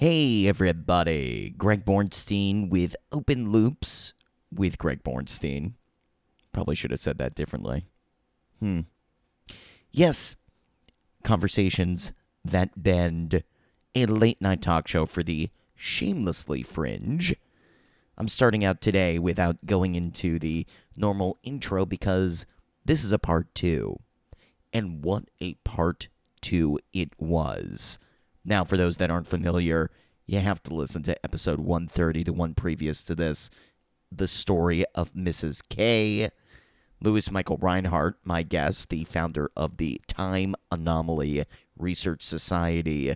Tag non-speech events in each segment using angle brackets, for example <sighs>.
Hey, everybody. Greg Bornstein with Open Loops with Greg Bornstein. Probably should have said that differently. Hmm. Yes, conversations that bend, a late night talk show for the shamelessly fringe. I'm starting out today without going into the normal intro because this is a part two. And what a part two it was. Now, for those that aren't familiar, you have to listen to episode 130, the one previous to this, the story of Mrs. K. Louis Michael Reinhardt, my guest, the founder of the Time Anomaly Research Society,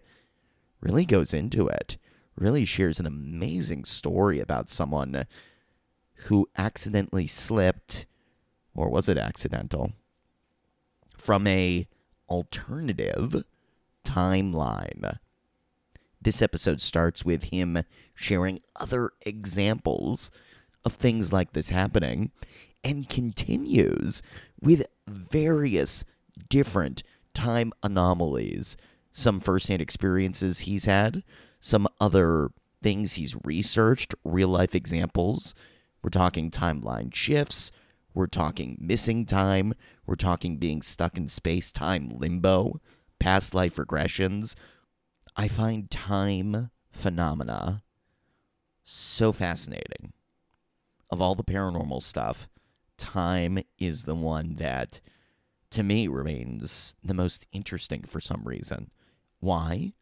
really goes into it. Really shares an amazing story about someone who accidentally slipped, or was it accidental, from a alternative timeline. This episode starts with him sharing other examples of things like this happening and continues with various different time anomalies, some firsthand experiences he's had, some other things he's researched, real life examples. We're talking timeline shifts. We're talking missing time. We're talking being stuck in space time limbo, past life regressions. I find time phenomena so fascinating. Of all the paranormal stuff, time is the one that, to me, remains the most interesting for some reason. Why?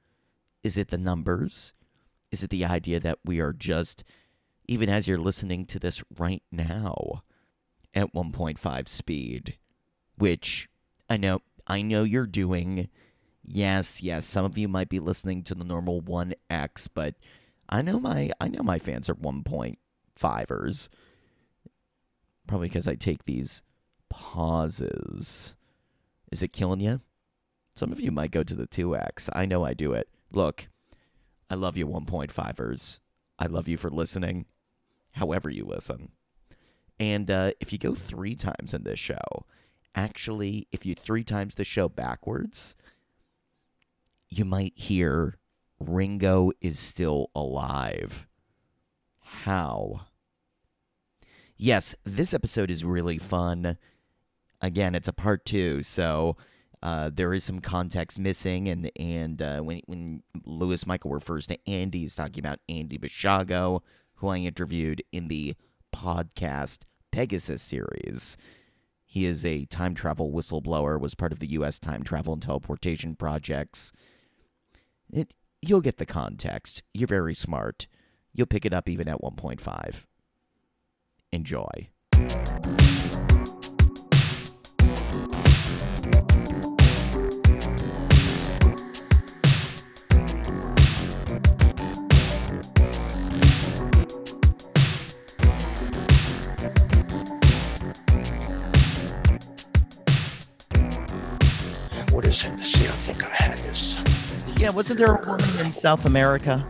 Is it the numbers? Is it the idea that we are just, even as you're listening to this right now, at 1.5 speed, which I know I know you're doing. Yes, yes, some of you might be listening to the normal 1x, but I know my I know my fans are 1.5ers. Probably because I take these pauses. Is it killing you? Some of you might go to the 2x. I know I do it. Look, I love you 1.5ers. I love you for listening, however you listen. And uh, if you go three times in this show, actually, if you three times the show backwards, you might hear Ringo is still alive. How? Yes, this episode is really fun. Again, it's a part two, so uh, there is some context missing, and and uh, when when Louis Michael refers to Andy, he's talking about Andy Basiago, who I interviewed in the podcast Pegasus series. He is a time travel whistleblower, was part of the U.S. time travel and teleportation projects. It, you'll get the context. You're very smart. You'll pick it up even at 1.5. Enjoy. What is it? See, I think I had this. Yeah, wasn't there a woman in South America?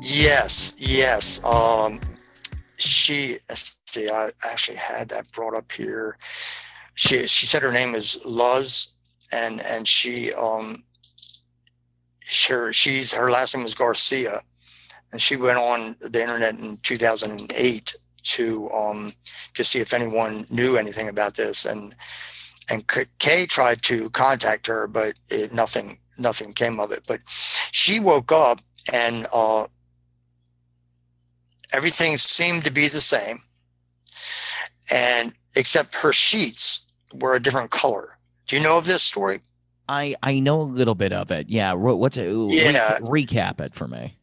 Yes, yes. Um, she. See, I actually had that brought up here. She she said her name is Luz, and and she um. Sure, she's her last name was Garcia, and she went on the internet in 2008 to um to see if anyone knew anything about this and and Kay tried to contact her, but it, nothing nothing came of it. But she woke up and uh, everything seemed to be the same, and except her sheets were a different color. Do you know of this story? I I know a little bit of it. Yeah. What's it? Yeah. Re- recap it for me.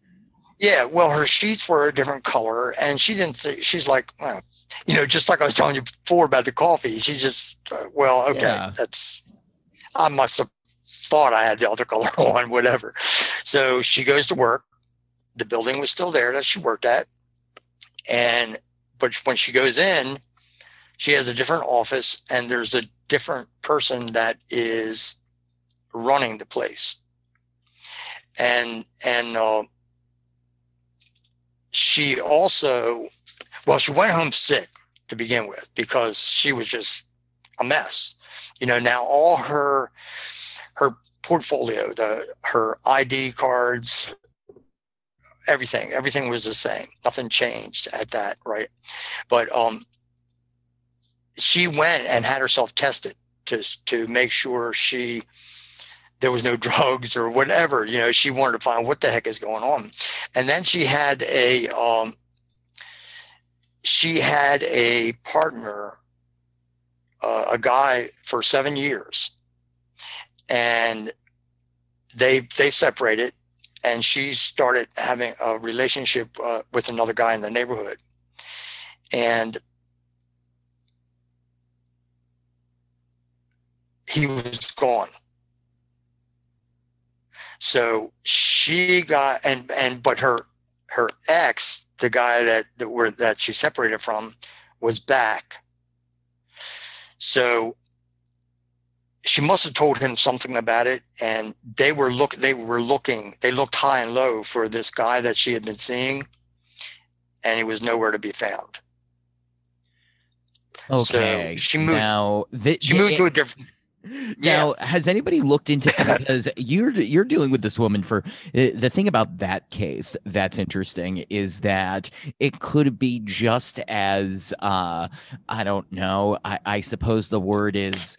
Yeah. Well, her sheets were a different color, and she didn't. Th- she's like, well, you know, just like I was telling you before about the coffee. She just, uh, well, okay, Yeah. that's. I must have thought I had the other <laughs> color on, whatever. So she goes to work. The building was still there that she worked at, and but when she goes in, she has a different office, and there's a different person that is running the place. And and uh, she also well, she went home sick to begin with because she was just a mess. You know, now all her her portfolio, the her ID cards, everything everything was the same. Nothing changed at that right? But um she went and had herself tested to to make sure she there was no <laughs> drugs or whatever you know she wanted to find what the heck is going on. And then she had a um she had a partner uh, a guy for seven years. And they they separated and she started having a relationship uh, with another guy in the neighborhood. And he was gone. So she got and and but her her ex the guy that that were that she separated from was back. So she must have told him something about it and they were look they were looking they looked high and low for this guy that she had been seeing and he was nowhere to be found. Okay so she moved now th- she moved to a different now, has anybody looked into because <laughs> you're you're dealing with this woman for the thing about that case that's interesting is that it could be just as uh I don't know I, I suppose the word is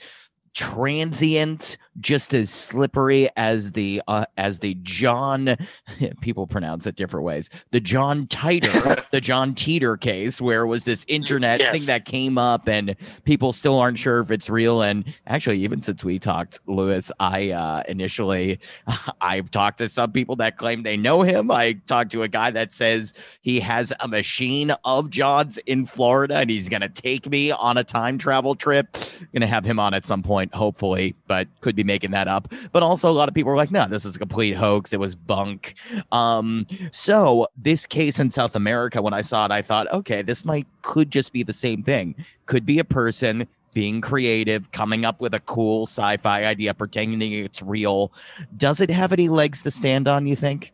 transient just as slippery as the uh, as the john <laughs> people pronounce it different ways the john Titor <laughs> the john teeter case where it was this internet Yes. thing that came up and people still aren't sure if it's real. And actually even since we talked Louis i uh initially <laughs> i've talked to some people that claim they know him. I talked to a guy that says he has a machine of johns in florida and he's gonna take me on a time travel trip. Gonna have him on at some point hopefully but could be making that up. But also a lot of people were like no this is a complete hoax. It was bunk. Um so this case in south america when i saw it i thought okay this might could just be the same thing. Could be a person being creative coming up with a cool sci-fi idea pretending it's real. Does it have any legs to stand on you think?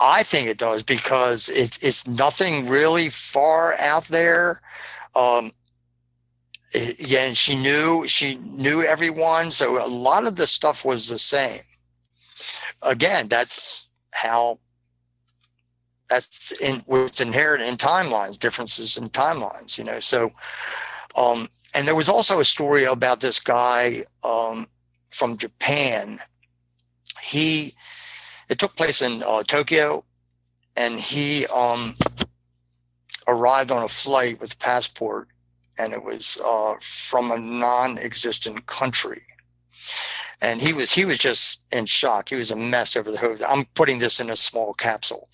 I think it does because it, it's nothing really far out there. Um, a- again, she knew she knew everyone, so a lot of the stuff was the same. Again, that's how that's in what's inherent in timelines, differences in timelines. You know, so um, and there was also a story about this guy um, from Japan. He it took place in uh, Tokyo, and he um, arrived on a flight with a passport, and it was uh, from a non-existent country. And he was he was just in shock. He was a mess over the hood. I'm putting this in a small capsule.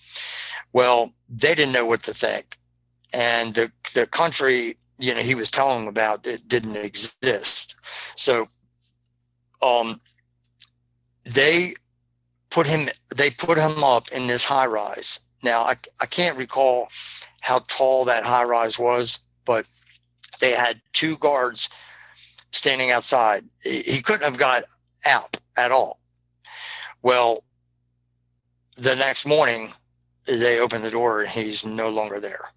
Well, they didn't know what to think, and the the country you know he was telling about it didn't exist. So, um, they put him they put him up in this high rise now I, I can't recall how tall that high rise was but they had two guards standing outside. He couldn't have got out at all. Well the next morning they opened the door and he's no longer there.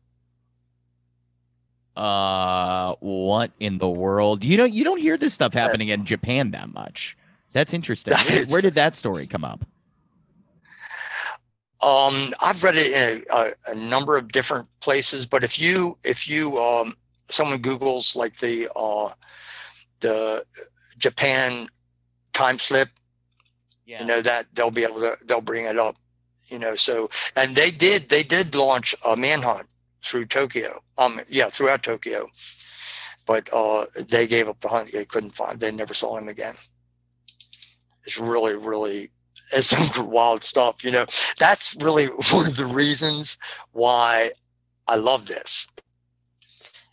Uh what in the world? You know you don't hear this stuff happening in japan that much. That's interesting. Where, where did that story come up? Um, I've read it in a, a, a number of different places, but if you if you um, someone Google's like the uh, the Japan time slip, yeah you know that they'll be able to they'll bring it up, you know. So and they did they did launch a manhunt through Tokyo, um, yeah, throughout Tokyo, but uh, they gave up the hunt. They couldn't find. They never saw him again. It's really really it's <laughs> some wild stuff, you know. That's really <laughs> one of the reasons why I love this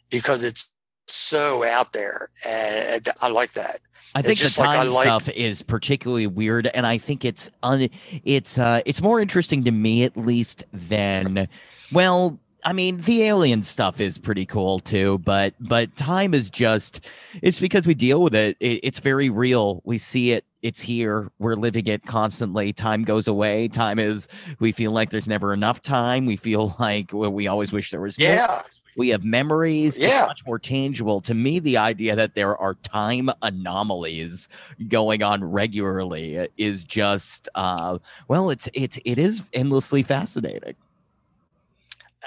because it's so out there, and I like that. I think the just like I time like- stuff is particularly weird, and I think it's un- it's uh it's more interesting to me at least than well. I mean, the alien stuff is pretty cool too, but but time is just it's because we deal with it. it. It's very real. We see it. It's here. We're living it constantly. Time goes away. Time is. We feel like there's never enough time. We feel <laughs> like well, we always wish there was more Yeah, We have memories. It's Yeah. much more tangible. To me, the idea that there are time anomalies going on regularly is just uh well, it's it's it is endlessly fascinating.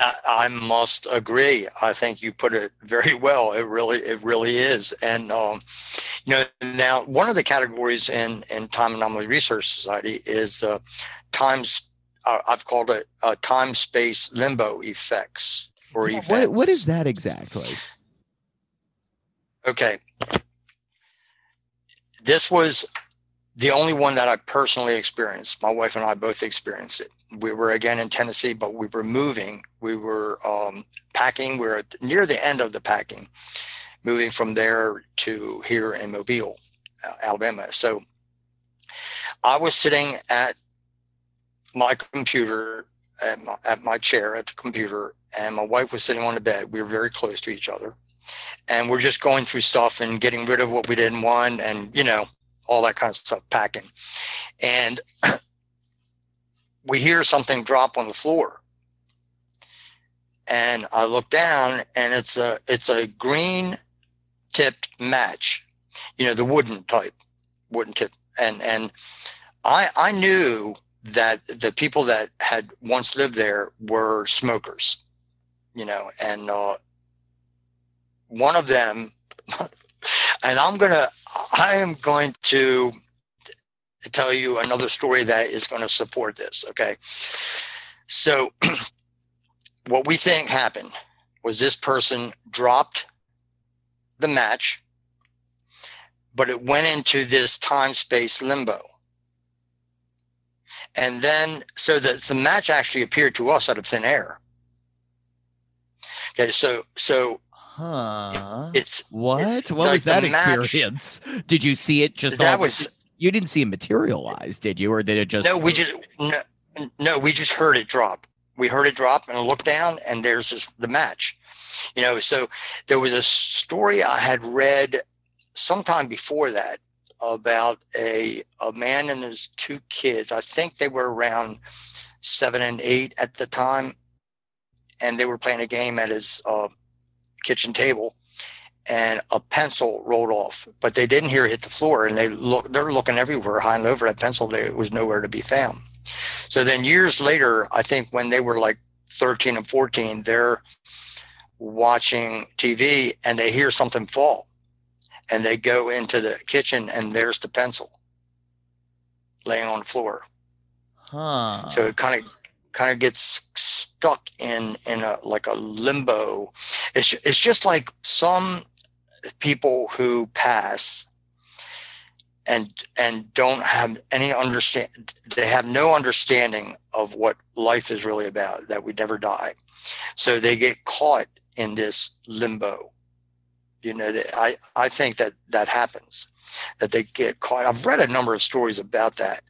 I, I must agree. I think you put it very well. It really, it really is. And um, you know, now one of the categories in in Time Anomaly Research Society is uh, times. Uh, I've called it uh, time space limbo effects or Yeah, events. what, what is that exactly? Okay. This was the only one that I personally experienced. My wife and I both experienced it. We were again in Tennessee, but we were moving. We were um, packing. We were near the end of the packing, moving from there to here in Mobile, uh, Alabama. So I was sitting at my computer, at my, at my chair at the computer, and my wife was sitting on the bed. We were very close to each other. And we're just going through stuff and getting rid of what we didn't want and you know all that kind of stuff packing. And <clears throat> we hear something drop on the floor. And i look down and it's a it's a green tipped match you know the wooden type wooden tip. And and i i knew that the people that had once lived there were smokers you know and uh one of them <laughs> and i'm gonna i am going to tell you another story that is going to support this okay? So <clears throat> what we think happened was this person dropped the match but it went into this time space limbo and then so the, the match actually appeared to us out of thin air okay so so Huh? it's What? it's What like was that the match- experience? Did you see it just that was you didn't see it materialize, did you? Or did it just no we just no, no we just heard it drop we heard it drop and looked down and there's this, the match you know so there was a story i had read sometime before that about a a man and his two kids. I think they were around seven and eight at the time and they were playing a game at his uh, kitchen table and a pencil rolled off but they didn't hear it hit the floor and they look they're looking everywhere high and low for that pencil it was nowhere to be found. So then years later i think when they were like 13 and 14 they're watching tv and they hear something fall and they go into the kitchen and there's the pencil laying on the floor. Huh? so it kind of kind of gets stuck in in a like a limbo. It's it's just like some people who pass and and don't have any understand they have no understanding of what life is really about that we never die. So they get caught in this limbo you know that i i think that that happens that they get caught. I've read a number of stories about that.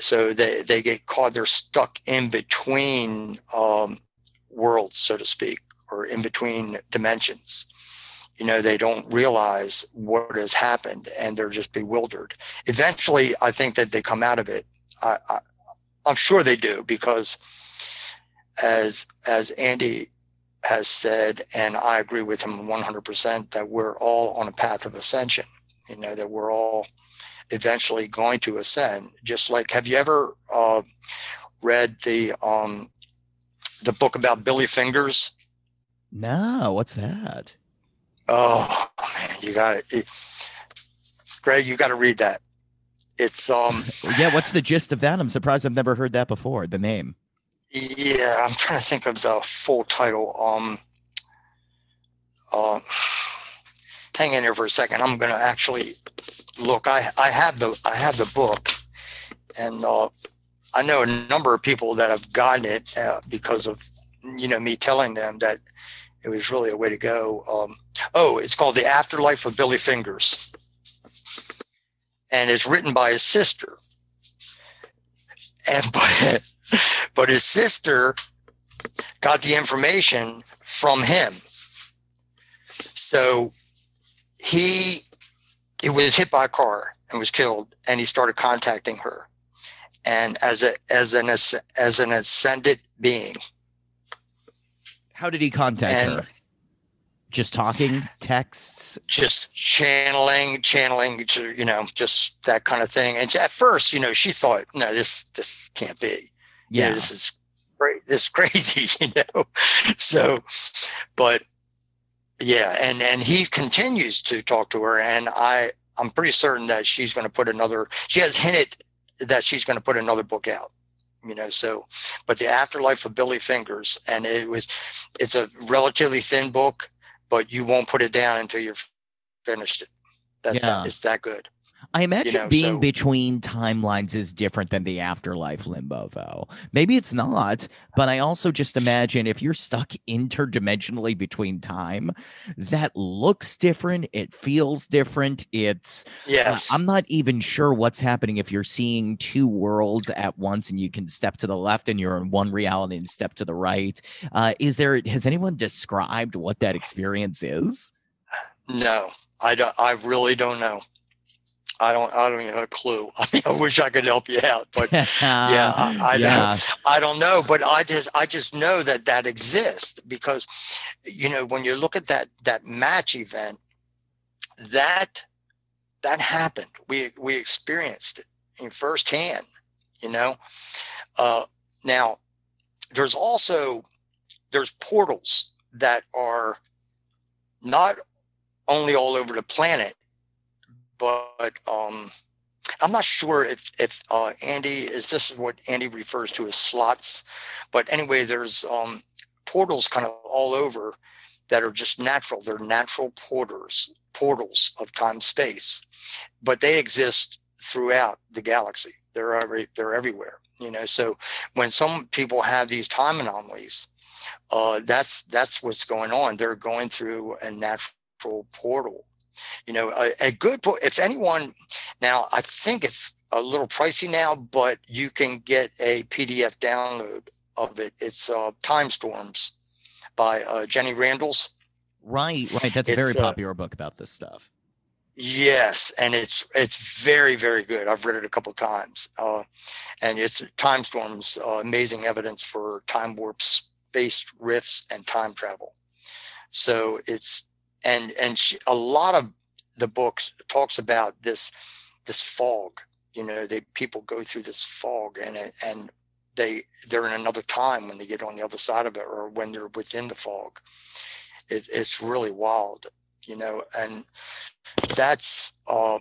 So they, they get caught they're stuck in between um, worlds so to speak or in between dimensions. You know they don't realize what has happened and they're just bewildered. Eventually i think that they come out of it. I, I, i'm sure they do because as as andy has said and i agree with him 100% that we're all on a path of ascension you know that we're all eventually going to ascend. Just like, have you ever uh, read the um, the book about Billy Fingers? no, what's that? Oh man, you got it. Greg, you got to read that. It's um, <laughs> Yeah, what's the gist of that? I'm surprised I've never heard that before. The name. Yeah, I'm trying to think of the full title. Um, uh, hang in there for a second. I'm going to actually look. I I have the I have the book, and uh, I know a number of people that have gotten it uh, because of you know me telling them that it was really a way to go. Um, oh, it's called The Afterlife of Billy Fingers, and it's written by his sister. And <laughs> but, but his sister got the information from him. So he it was hit by a car and was killed and he started contacting her and as a as an as, as an ascended being How did he contact And- her? Just talking, texts. just channeling, channeling, you know, just that kind of thing. And at first, you know, she thought, no, this this can't be. You know, Yeah. this is great. This is <laughs> crazy, you know. So, but yeah, and and he continues to talk to her, and I I'm pretty certain that she's going to put another. She has hinted that she's going to put another book out. You know, so but the afterlife of Billy Fingers, and it was, it's a relatively thin book, but you won't put it down until you've finished it. That's Yeah. it's that good. I imagine know, being so- between timelines is different than the afterlife limbo, though. Maybe it's not, but I also just imagine if you're stuck interdimensionally between time, that looks different. It feels different. It's uh, Yes, I'm not even sure what's happening if you're seeing two worlds at once and you can step to the left and you're in one reality and step to the right. Uh, is there has anyone described what that experience is? No, I don't. I really don't know. I don't. I don't even have a clue. I <laughs> mean, I wish I could help you out, but <laughs> yeah, I, I yeah. don't. I don't know. But I just, I just know that that exists because, you know, when you look at that that match event, that that happened. We we experienced it in firsthand. You know, uh, now there's also there's portals that are not only all over the planet, but um, I'm not sure if if uh, Andy is this is what Andy refers to as slots, but anyway, there's um, portals kind of all over that are just natural. They're natural portals portals of time space, but they exist throughout the galaxy. They're every, they're everywhere. You know, so when some people have these time anomalies, uh, that's that's what's going on. They're going through a natural portal. You know, a, a good po- if anyone now, I think it's a little pricey now, but you can get a PDF download of it. It's uh, Time Storms by uh, Jenny Randles. Right, right. That's a very uh, popular book about this stuff. Yes, and it's it's very very good. I've read it a couple times, uh, and it's Time Storms, uh, amazing evidence for time warps, space rifts, and time travel. So it's and and she, a lot of the books talks about this this fog. You know, they people go through this fog, and and they they're in another time when they get on the other side of it, or when they're within the fog. It, it's really wild, you know, and that's uh,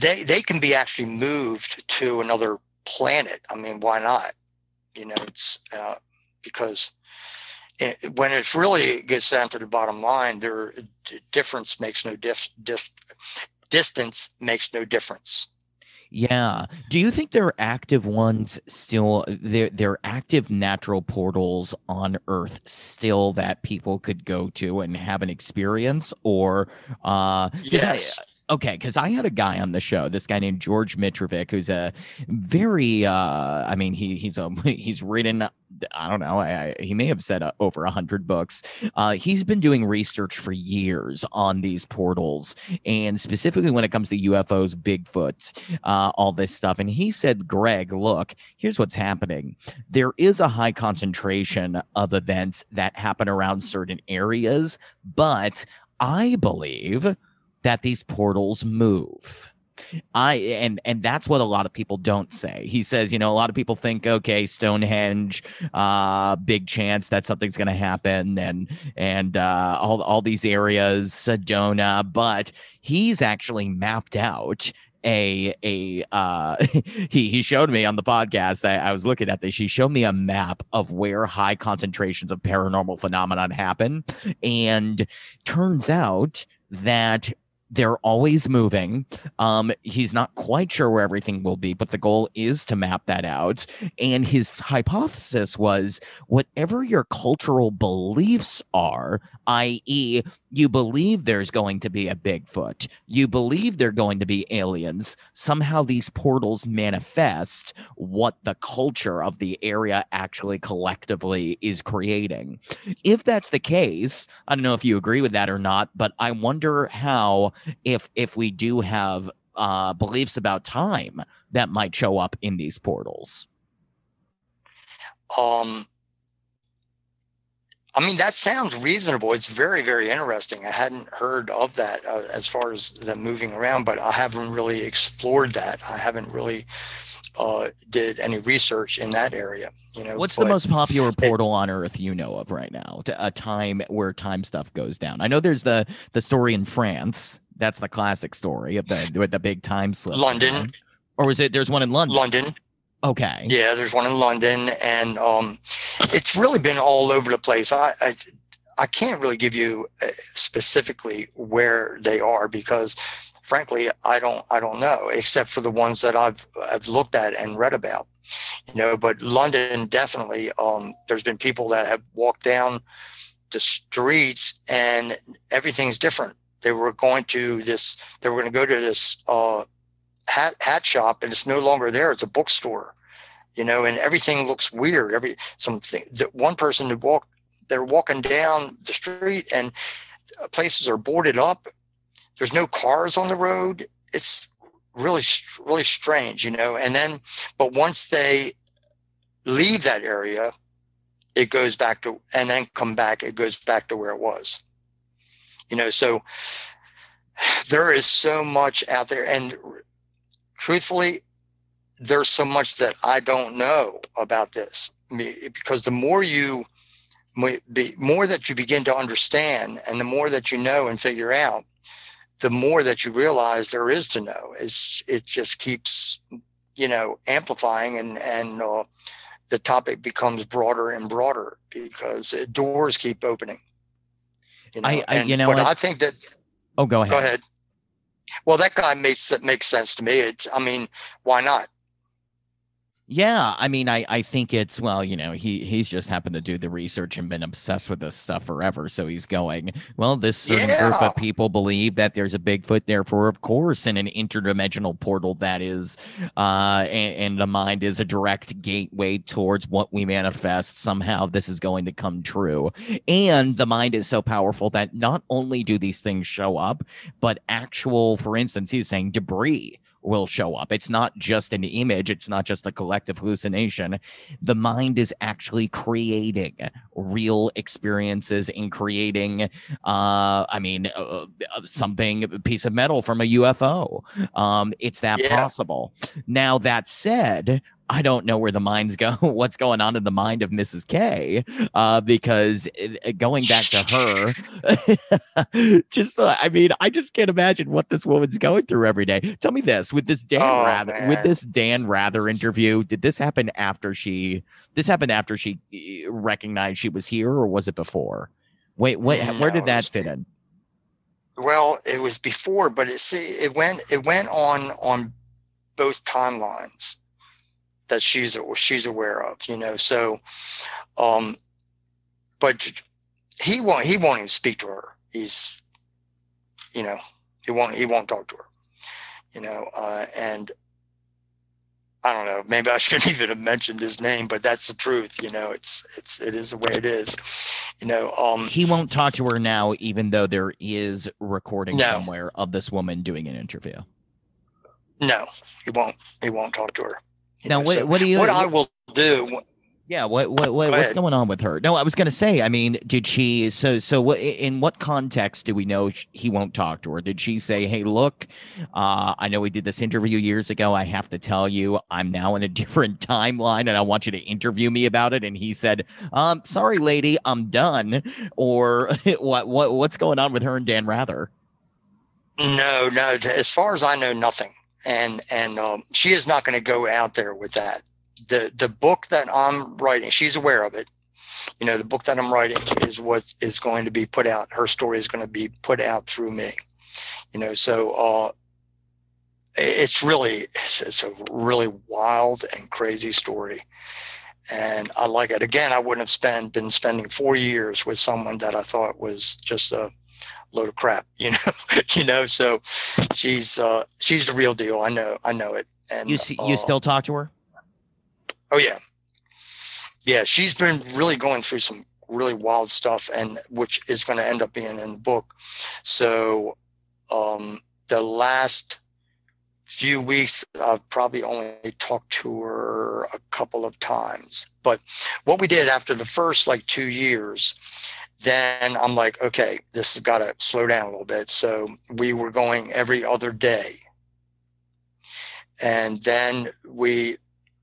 they they can be actually moved to another planet. I mean, why not? You know, it's uh, because it, when it really gets down to the bottom line, there difference makes no dif- dis- distance makes no difference. Yeah. Do you think there are active ones still? There, there are active natural portals on Earth still that people could go to and have an experience, or uh, I- Yes. Okay, because I had a guy on the show, this guy named George Mitrovic, who's a very, uh, I mean, he he's a <laughs> he's written, I don't know, I, I, he may have said uh, over a hundred books. Uh, he's been doing research for years on these portals, and specifically when it comes to UFOs, Bigfoot, uh, all this stuff. And he said, Greg, look, here's what's happening. There is a high concentration of events that happen around certain areas, but I believe that these portals move. I and and that's what a lot of people don't say. He says, you know, a lot of people think, okay, Stonehenge, uh, big chance that something's going to happen, and and uh, all all these areas, Sedona, but he's actually mapped out a a uh <laughs> he he showed me on the podcast I, I was looking at this he showed me a map of where high concentrations of paranormal phenomenon happen and turns out that they're always moving. Um, he's not quite sure where everything will be, but the goal is to map that out. And his hypothesis was whatever your cultural beliefs are, i.e., you believe there's going to be a Bigfoot, you believe there are going to be aliens, somehow these portals manifest what the culture of the area actually collectively is creating. If that's the case, I don't know if you agree with that or not, but I wonder how if if we do have uh beliefs about time that might show up in these portals. Um, I mean, that sounds reasonable. It's very, very interesting. I hadn't heard of that uh, as far as the moving around, but I haven't really explored that. I haven't really uh, did any research in that area. You know, what's the most popular portal it, on Earth you know of right now? A time where time stuff goes down. I know there's the the story in France. That's the classic story of the with the big time slip. London, or is it? There's one in London. London. Okay. Yeah, there's one in London, and um, it's really been all over the place. I, I I can't really give you uh, specifically where they are because, frankly, I don't I don't know except for the ones that I've I've looked at and read about. You know, but London definitely. Um, there's been people that have walked down the streets and everything's different. They were going to this. They were going to go to this uh, hat hat shop and it's no longer there it's a bookstore you know and everything looks weird. Every something that one person to walk they're walking down the street and uh, places are boarded up. There's no cars on the road. It's really really strange you know and then but once they leave that area it goes back to and then come back it goes back to where it was. You know so <sighs> there is so much out there and truthfully, there's so much that I don't know about this because the more you, the more that you begin to understand and the more that you know and figure out, the more that you realize there is to know. Is it just keeps, you know, amplifying and and uh, the topic becomes broader and broader because doors keep opening. You know, I, I and, you know, but I think that. Oh, go ahead. Go ahead. Well, that guy makes that makes sense to me. It's, I mean, why not? Yeah, I mean, I I think it's well, you know, he he's just happened to do the research and been obsessed with this stuff forever. So he's going, well, this certain yeah. group of people believe that there's a Bigfoot, therefore, of course, in an interdimensional portal that is, uh, and, and the mind is a direct gateway towards what we manifest. Somehow, this is going to come true, and the mind is so powerful that not only do these things show up, but actual, for instance, he's saying debris will show up. It's not just an image, it's not just a collective hallucination. The mind is actually creating real experiences in creating, uh, I mean, uh, uh something, a piece of metal from a UFO. Um, it's that yeah. possible. Now, that said, I don't know where the minds go, <laughs> what's going on in the mind of Mrs. K, uh, because it, going back to her, <laughs> just uh, I mean, I just can't imagine what this woman's going through every day. Tell me this: with this Dan oh, Rather, man. with this Dan Rather interview, did this happen after she? This happened after she eh, recognized she was here, or was it before? Wait, wait, no, where did that fit in? Well, it was before, but it see it went it went on on both timelines that she's she's aware of, you know. So, um, but he won't he won't even speak to her. He's, you know, he won't he won't talk to her, you know. Uh, and I don't know. Maybe I <laughs> shouldn't even have mentioned his name, but that's the truth. You know, it's it's it is the way it is. You know, um, he won't talk to her now, even though there is recording no. somewhere of this woman doing an interview. No, he won't. He won't talk to her. Now, what, so what do you? What I will do. Yeah, what what, what what's going on with her? No, I was going to say. I mean, did she? So so what? In what context do we know he won't talk to her? Did she say, "Hey, look, uh, I know we did this interview years ago. I have to tell you, I'm now in a <laughs> different timeline, and I want you to interview me about it." And he said, "Um, sorry, lady, I'm done." Or <laughs> what? What? What's going on with her and Dan Rather? No, no. As far as I know, nothing and and um, she is not going to go out there with that. The the book that I'm writing, she's aware of it. You know, the book that I'm writing is what is going to be put out. Her story is going to be put out through me. You know, so uh, it's really it's a really wild and crazy story and I like it. Again, I wouldn't have spent been spending four years with someone that I thought was just a load of crap, <laughs> you know, you know. So she's uh, she's the real deal. I know, I know it. And you see, you uh, still talk to her? Oh yeah, yeah. She's been really going through some really wild stuff, and which is going to end up being in the book. So um, the last few weeks, I've probably only talked to her a couple of times. But what we did after the first like two years, then I'm like, okay, this has got to slow down a little bit. So we were going every other day. And then we,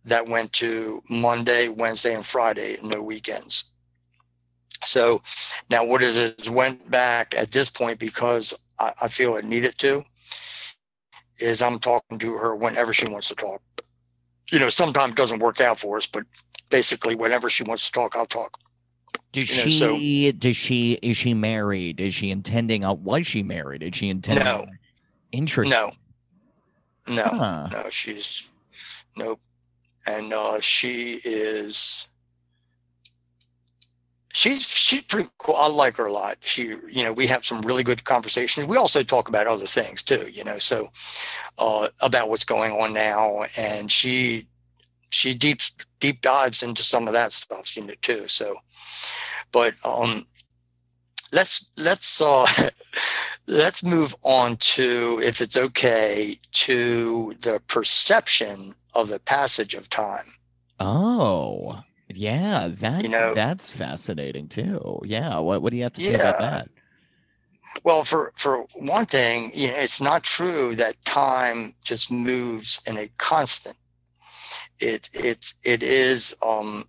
that went to Monday, Wednesday, and Friday, no weekends. So now what it is went back at this point because I, I feel it needed to is I'm talking to her whenever she wants to talk. You know, sometimes it doesn't work out for us, but basically whenever she wants to talk, I'll talk. Does You know, she? so- does she? Is she married? Is she intending? On, was she married? Is she intending? No. Interesting. No, no, Huh. no, she's nope. And uh, she is she's she's pretty cool. I like her a lot. She, you know, we have some really good conversations. We also talk about other things too, you know, so uh, about what's going on now. And she she deep deep dives into some of that stuff, you know, too. So, but um, let's let's uh, <laughs> let's move on to, if it's okay, to the perception of the passage of time. Oh, yeah. That's know- that's fascinating too. Yeah. What What do you have to say about that? Well, for for one thing, you know, it's not true that time just moves in a constant. It it's it is um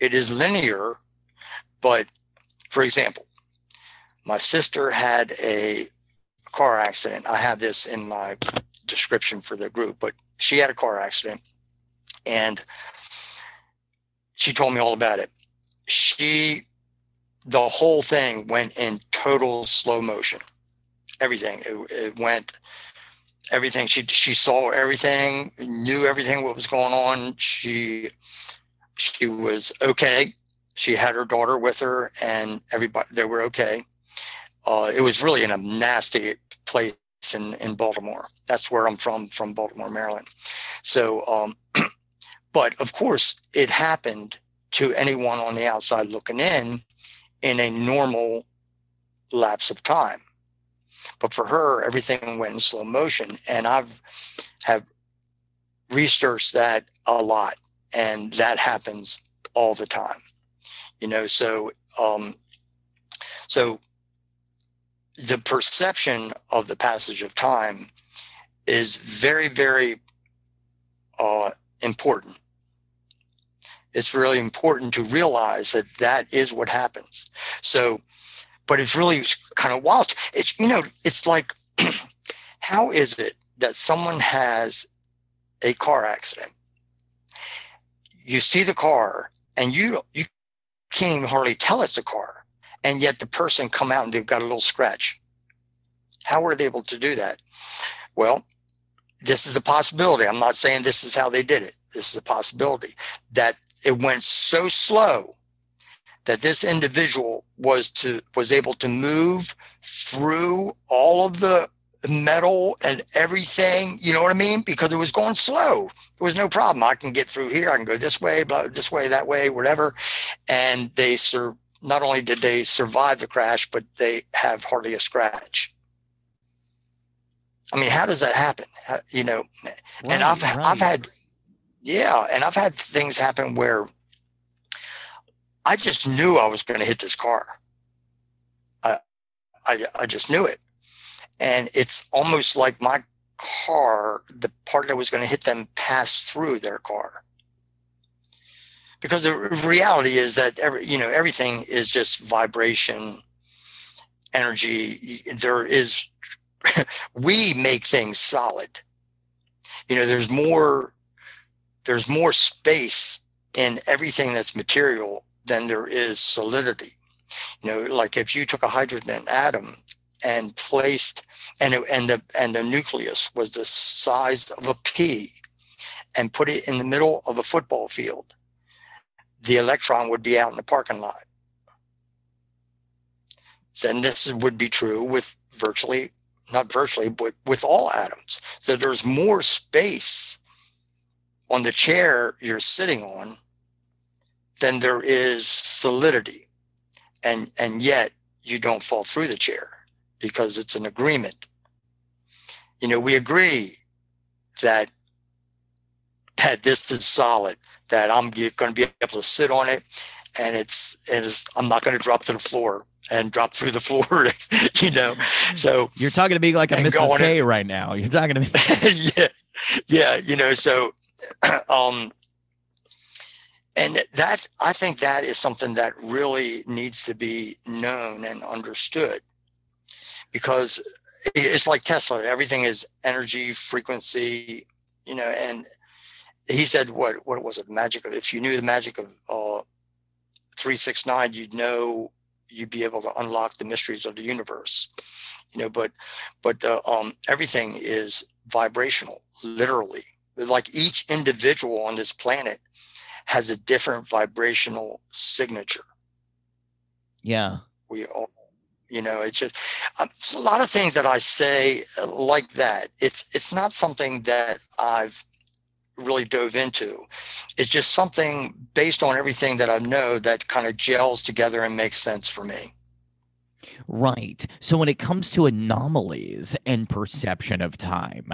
it is linear, but for example, my sister had a car accident. I have this in my description for the group, but she had a car accident and she told me all about it. She the whole thing went in total slow motion. Everything. It, it went everything. She she saw everything, knew everything what was going on. She she was okay. She had her daughter with her, and everybody they were okay. Uh, it was really in a nasty place in in Baltimore. That's where I'm from, from Baltimore, Maryland. So, um, <clears throat> but of course, it happened to anyone on the outside looking in in a normal lapse of time. But for her, everything went in slow motion. And I've have researched that a lot. And that happens all the time. You know, so um so the perception of the passage of time is very, very uh important it's really important to realize that that is what happens. So, but it's really kind of wild. It's, you know, it's like, <clears throat> how is it that someone has a car accident? You see the car and you, you can't even hardly tell it's a car. And yet the person come out and they've got a little scratch. How were they able to do that? Well, this is a possibility. I'm not saying this is how they did it. This is a possibility that it went so slow that this individual was to was able to move through all of the metal and everything you know what i mean? Because it was going slow. There was no problem. I can get through here i can go this way blah, this way that way whatever. And they sur- not only did they survive the crash but they have hardly a scratch. I mean how does that happen? How- you know and I've Right, I've had yeah, and I've had things happen where I just knew I was going to hit this car. I, I I just knew it, and it's almost like my car, the part that was going to hit them, passed through their car. Because the reality is that every you know everything is just vibration, energy. There is, <laughs> we make things solid. You know, there's more there's more space in everything that's material than there is solidity. You know, like if you took a hydrogen atom and placed and it, and the and the nucleus was the size of a pea and put it in the middle of a football field, the electron would be out in the parking lot. So, and this would be true with virtually, not virtually, but with all atoms. So there's more space on the chair you're sitting on than there is solidity and and yet you don't fall through the chair because it's an agreement you know we agree that that this is solid, that I'm going to be able to sit on it, and it's it is I'm not going to drop to the floor and drop through the <laughs> floor, you know. So you're talking to me like a Mrs. K right now. You're talking to me. <laughs> yeah, yeah, you know. So, <clears throat> um, and that I think that is something that really needs to be known and understood because it's like Tesla. Everything is energy, frequency, you know. And he said, "What? What was it? Magic of if you knew the magic of uh, three six nine, you'd know you'd be able to unlock the mysteries of the universe." You know, but but uh, um, everything is vibrational, literally. Like each individual on this planet has a different vibrational signature. Yeah. We all you know it's just um, it's a lot of things that i say uh, like that. It's it's not something that i've really dove into. It's just something based on everything that i know that kind of gels together and makes sense for me Right. So when it comes to anomalies and perception of time,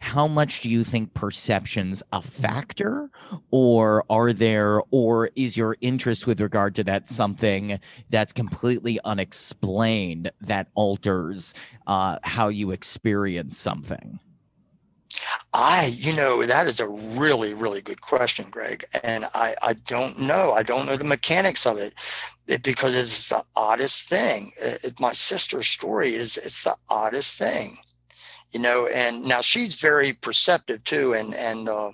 how much do you think perception's a factor or are there or is your interest with regard to that something that's completely unexplained that alters uh, how you experience something? I, you know, that is a really, really good question, Greg. And I, I don't know. I don't know the mechanics of it, it because it's the oddest thing. It, it, my sister's story is it's the oddest thing, you know. And now she's very perceptive too, and and uh,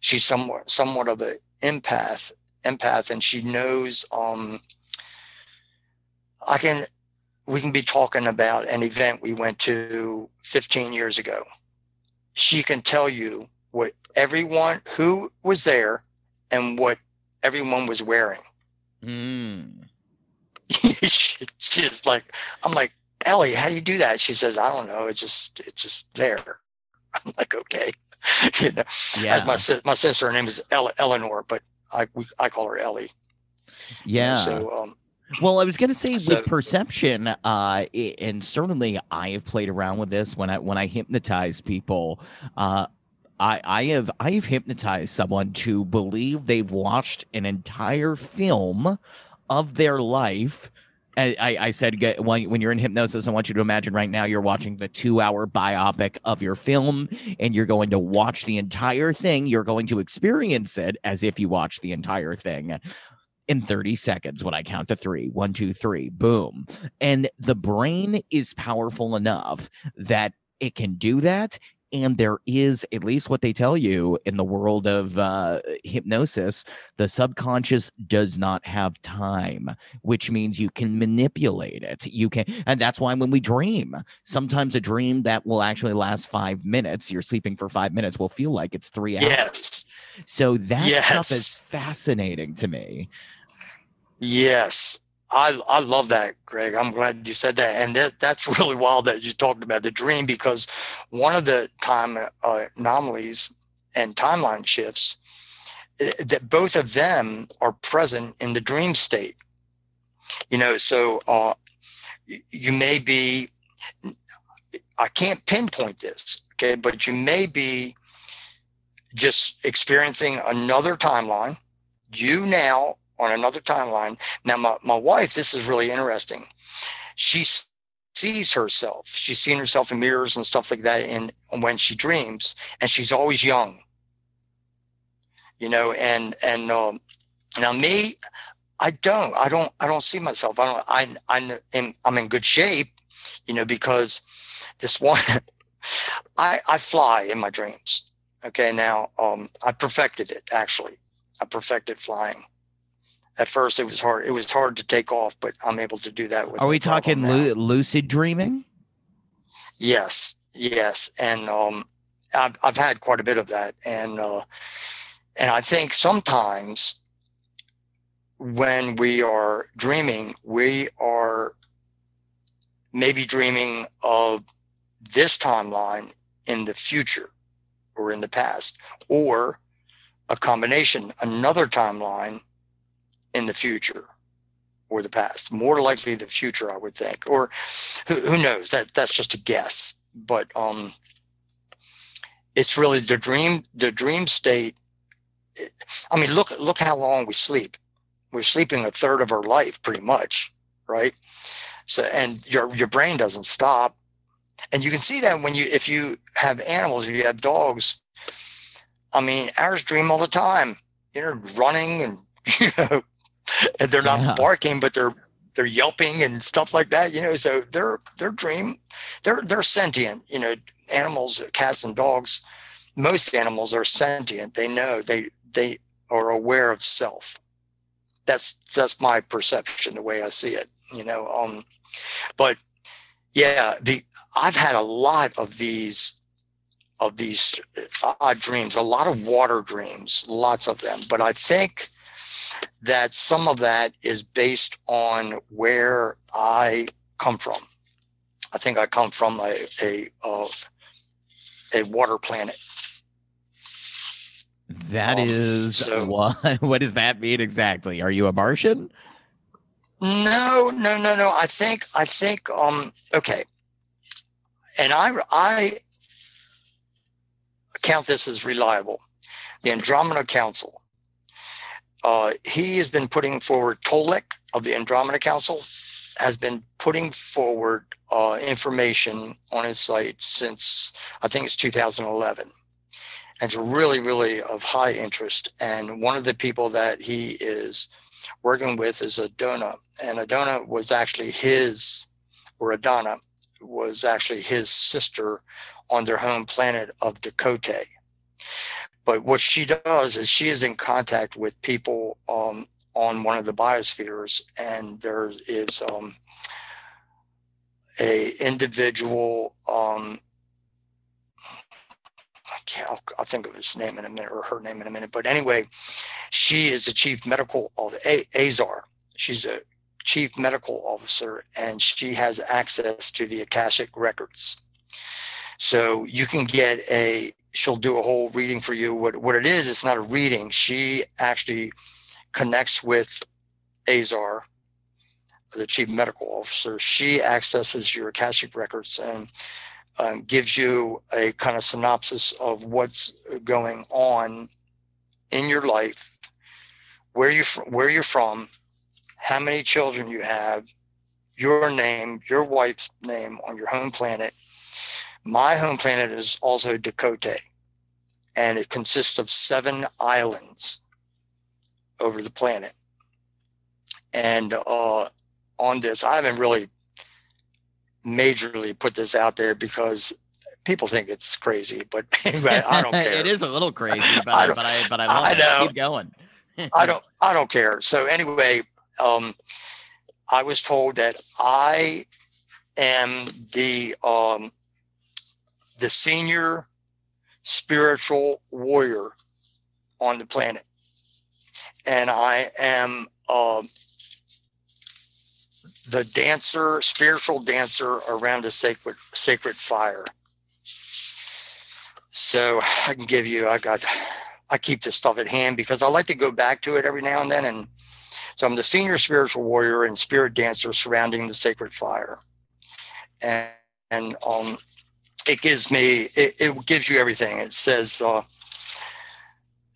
she's somewhat somewhat of an empath, empath, and she knows. Um, I can, we can be talking about an event we went to 15 years ago she can tell you what everyone who was there and what everyone was wearing. Mm. <laughs> she, she's like, I'm like, Ellie, how do you do that? She says, I don't know. It's just, it's just there. <laughs> I'm like, okay. <laughs> you know, yeah. As my, my sister, her name is Eleanor, but I, we, I call her Ellie. Yeah. so, um, well, I was going to say so, with perception, uh, and certainly I have played around with this when I when I hypnotize people. Uh, I, I have I have hypnotized someone to believe they've watched an entire film of their life. I, I said when you're in hypnosis, I want you to imagine right now you're watching the two hour biopic of your film and you're going to watch the entire thing. You're going to experience it as if you watched the entire thing in 30 seconds when I count to three one, two, three, boom. And the brain is powerful enough that it can do that. And there is, at least what they tell you in the world of uh, hypnosis, the subconscious does not have time, which means you can manipulate it. You can, and that's why when we dream, sometimes a dream that will actually last five minutes, you're sleeping for five minutes, will feel like it's three hours. Yes. So that yes. stuff is fascinating to me. Yes. I, I love that, Greg. I'm glad you said that. And that, that's <laughs> really wild that you talked about the dream because one of the time uh, anomalies and timeline shifts eh, that both of them are present in the dream state. You know, so uh, you may be, I can't pinpoint this, okay, but you may be just experiencing another timeline. You now on another timeline. Now, my, my wife, this is really interesting. She sees herself. She's seen herself in mirrors and stuff like that. And when she dreams, and she's always young, you know, and, and, um, now me, I don't, I don't, I don't see myself. I don't, I, I'm, in, I'm in good shape, you know, because this one, <laughs> I, I fly in my dreams. Okay. Now, um, I perfected it actually. I perfected flying at first it was hard. It was hard to take off, but I'm able to do that. With Are we talking lu- lucid dreaming? Yes, yes, and um, I've I've had quite a bit of that, and uh, and I think sometimes when we are dreaming, we are maybe dreaming of this timeline in the future or in the past, or a combination, another timeline in the future or the past. More likely the future, I would think. Or who, who knows? That that's just a guess. But um, it's really the dream. The dream state I mean, look look how long we sleep. We're sleeping a third of our life, pretty much, right? So, and your your brain doesn't stop, and you can see that when you if you have animals, if you have dogs. I mean, ours dream all the time. You know, running and <laughs> you know, and they're not yeah. barking, but they're they're yelping and stuff like that. You know, so they're they're dream, they're they're sentient. You know, animals, cats and dogs, most animals are sentient. They know they they are aware of self. That's that's my perception, the way I see it. You know, um, but yeah, the I've had a lot of these of these odd dreams, a lot of water dreams, lots of them. But I think that some of that is based on where I come from. I think I come from a a, uh, a water planet. That um, is so, <laughs> what. What does that mean exactly? Are you a Martian? No, no, no, no. I think I think um okay. And I I count this as reliable. The Andromeda Council. Uh, he has been putting forward Tolec of the Andromeda Council has been putting forward uh, information on his site since I think it's 2011. And it's really, really of high interest. And one of the people that he is working with is Adona. And Adona was actually his, or Adana was actually his sister on their home planet of Dakote. But what she does is she is in contact with people um, on one of the biospheres, and there is um, a individual. Um, I can't. I'll, I'll, think of his name in a minute or her name in a minute. But anyway, she is the chief medical of a- Azar. She's a chief medical officer, and she has access to the Akashic records. So you can get a. She'll do a whole reading for you. What what it is? It's not a reading. She actually connects with Azar, the chief medical officer. She accesses your Akashic records and um, gives you a kind of synopsis of what's going on in your life, where you where you're from, how many children you have, your name, your wife's name on your home planet. My home planet is also Dakote, and it consists of seven islands over the planet. And uh, on this, I haven't really majorly put this out there because people think it's crazy, but <laughs> anyway, I don't <laughs> care. it is a little crazy, <laughs> but I, but I but I love I know. It. Keep going. I don't I don't care. So anyway, um, I was told that I am the um, the senior spiritual warrior on the planet and I am uh, the dancer, spiritual dancer around a sacred sacred fire. So I can give you. I got. I keep this stuff at hand because I like to go back to it every now and then. And so I'm the senior spiritual warrior and spirit dancer surrounding the sacred fire. And, and um, it gives me. It, it gives you everything. It says. Uh,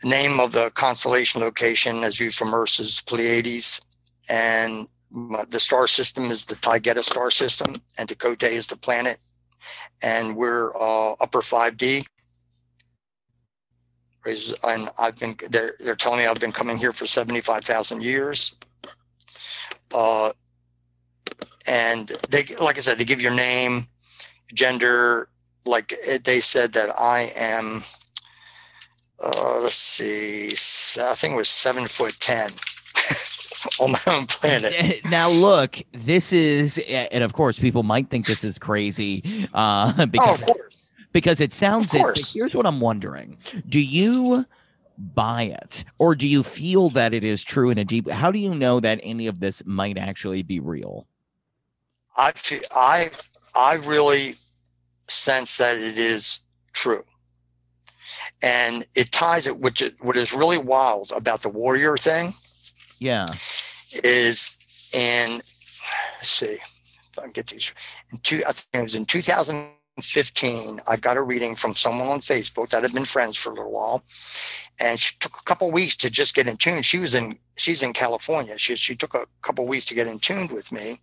name of the constellation location as used Earth is Pleiades, and the star system is the Taygeta star system, and Dakote is the planet, and we're uh, upper 5D. And I've been they're, they're telling me I've been coming here for 75,000 years. Uh, and they, like I said, they give your name, gender. Like they said that I am uh, let's see, I think it was seven foot 10 <laughs> on my own planet. Eh, now, look, this is, and of course, people might think this is crazy. Uh, because, <laughs> oh, of course. Because it sounds, it, here's what I'm wondering. Do you buy it or do you feel that it is true in a deep how do you know that any of this might actually be real? I feel, i i really sense that it is true. And it ties it which is, what is really wild about the warrior thing yeah. is in let's see if i can get these in two i think it was in 2009 2015, I got a reading from someone on Facebook that had been friends for a little while, and she took a couple weeks to just get in tune. She was in she's in California. She she took a couple weeks to get in tuned with me,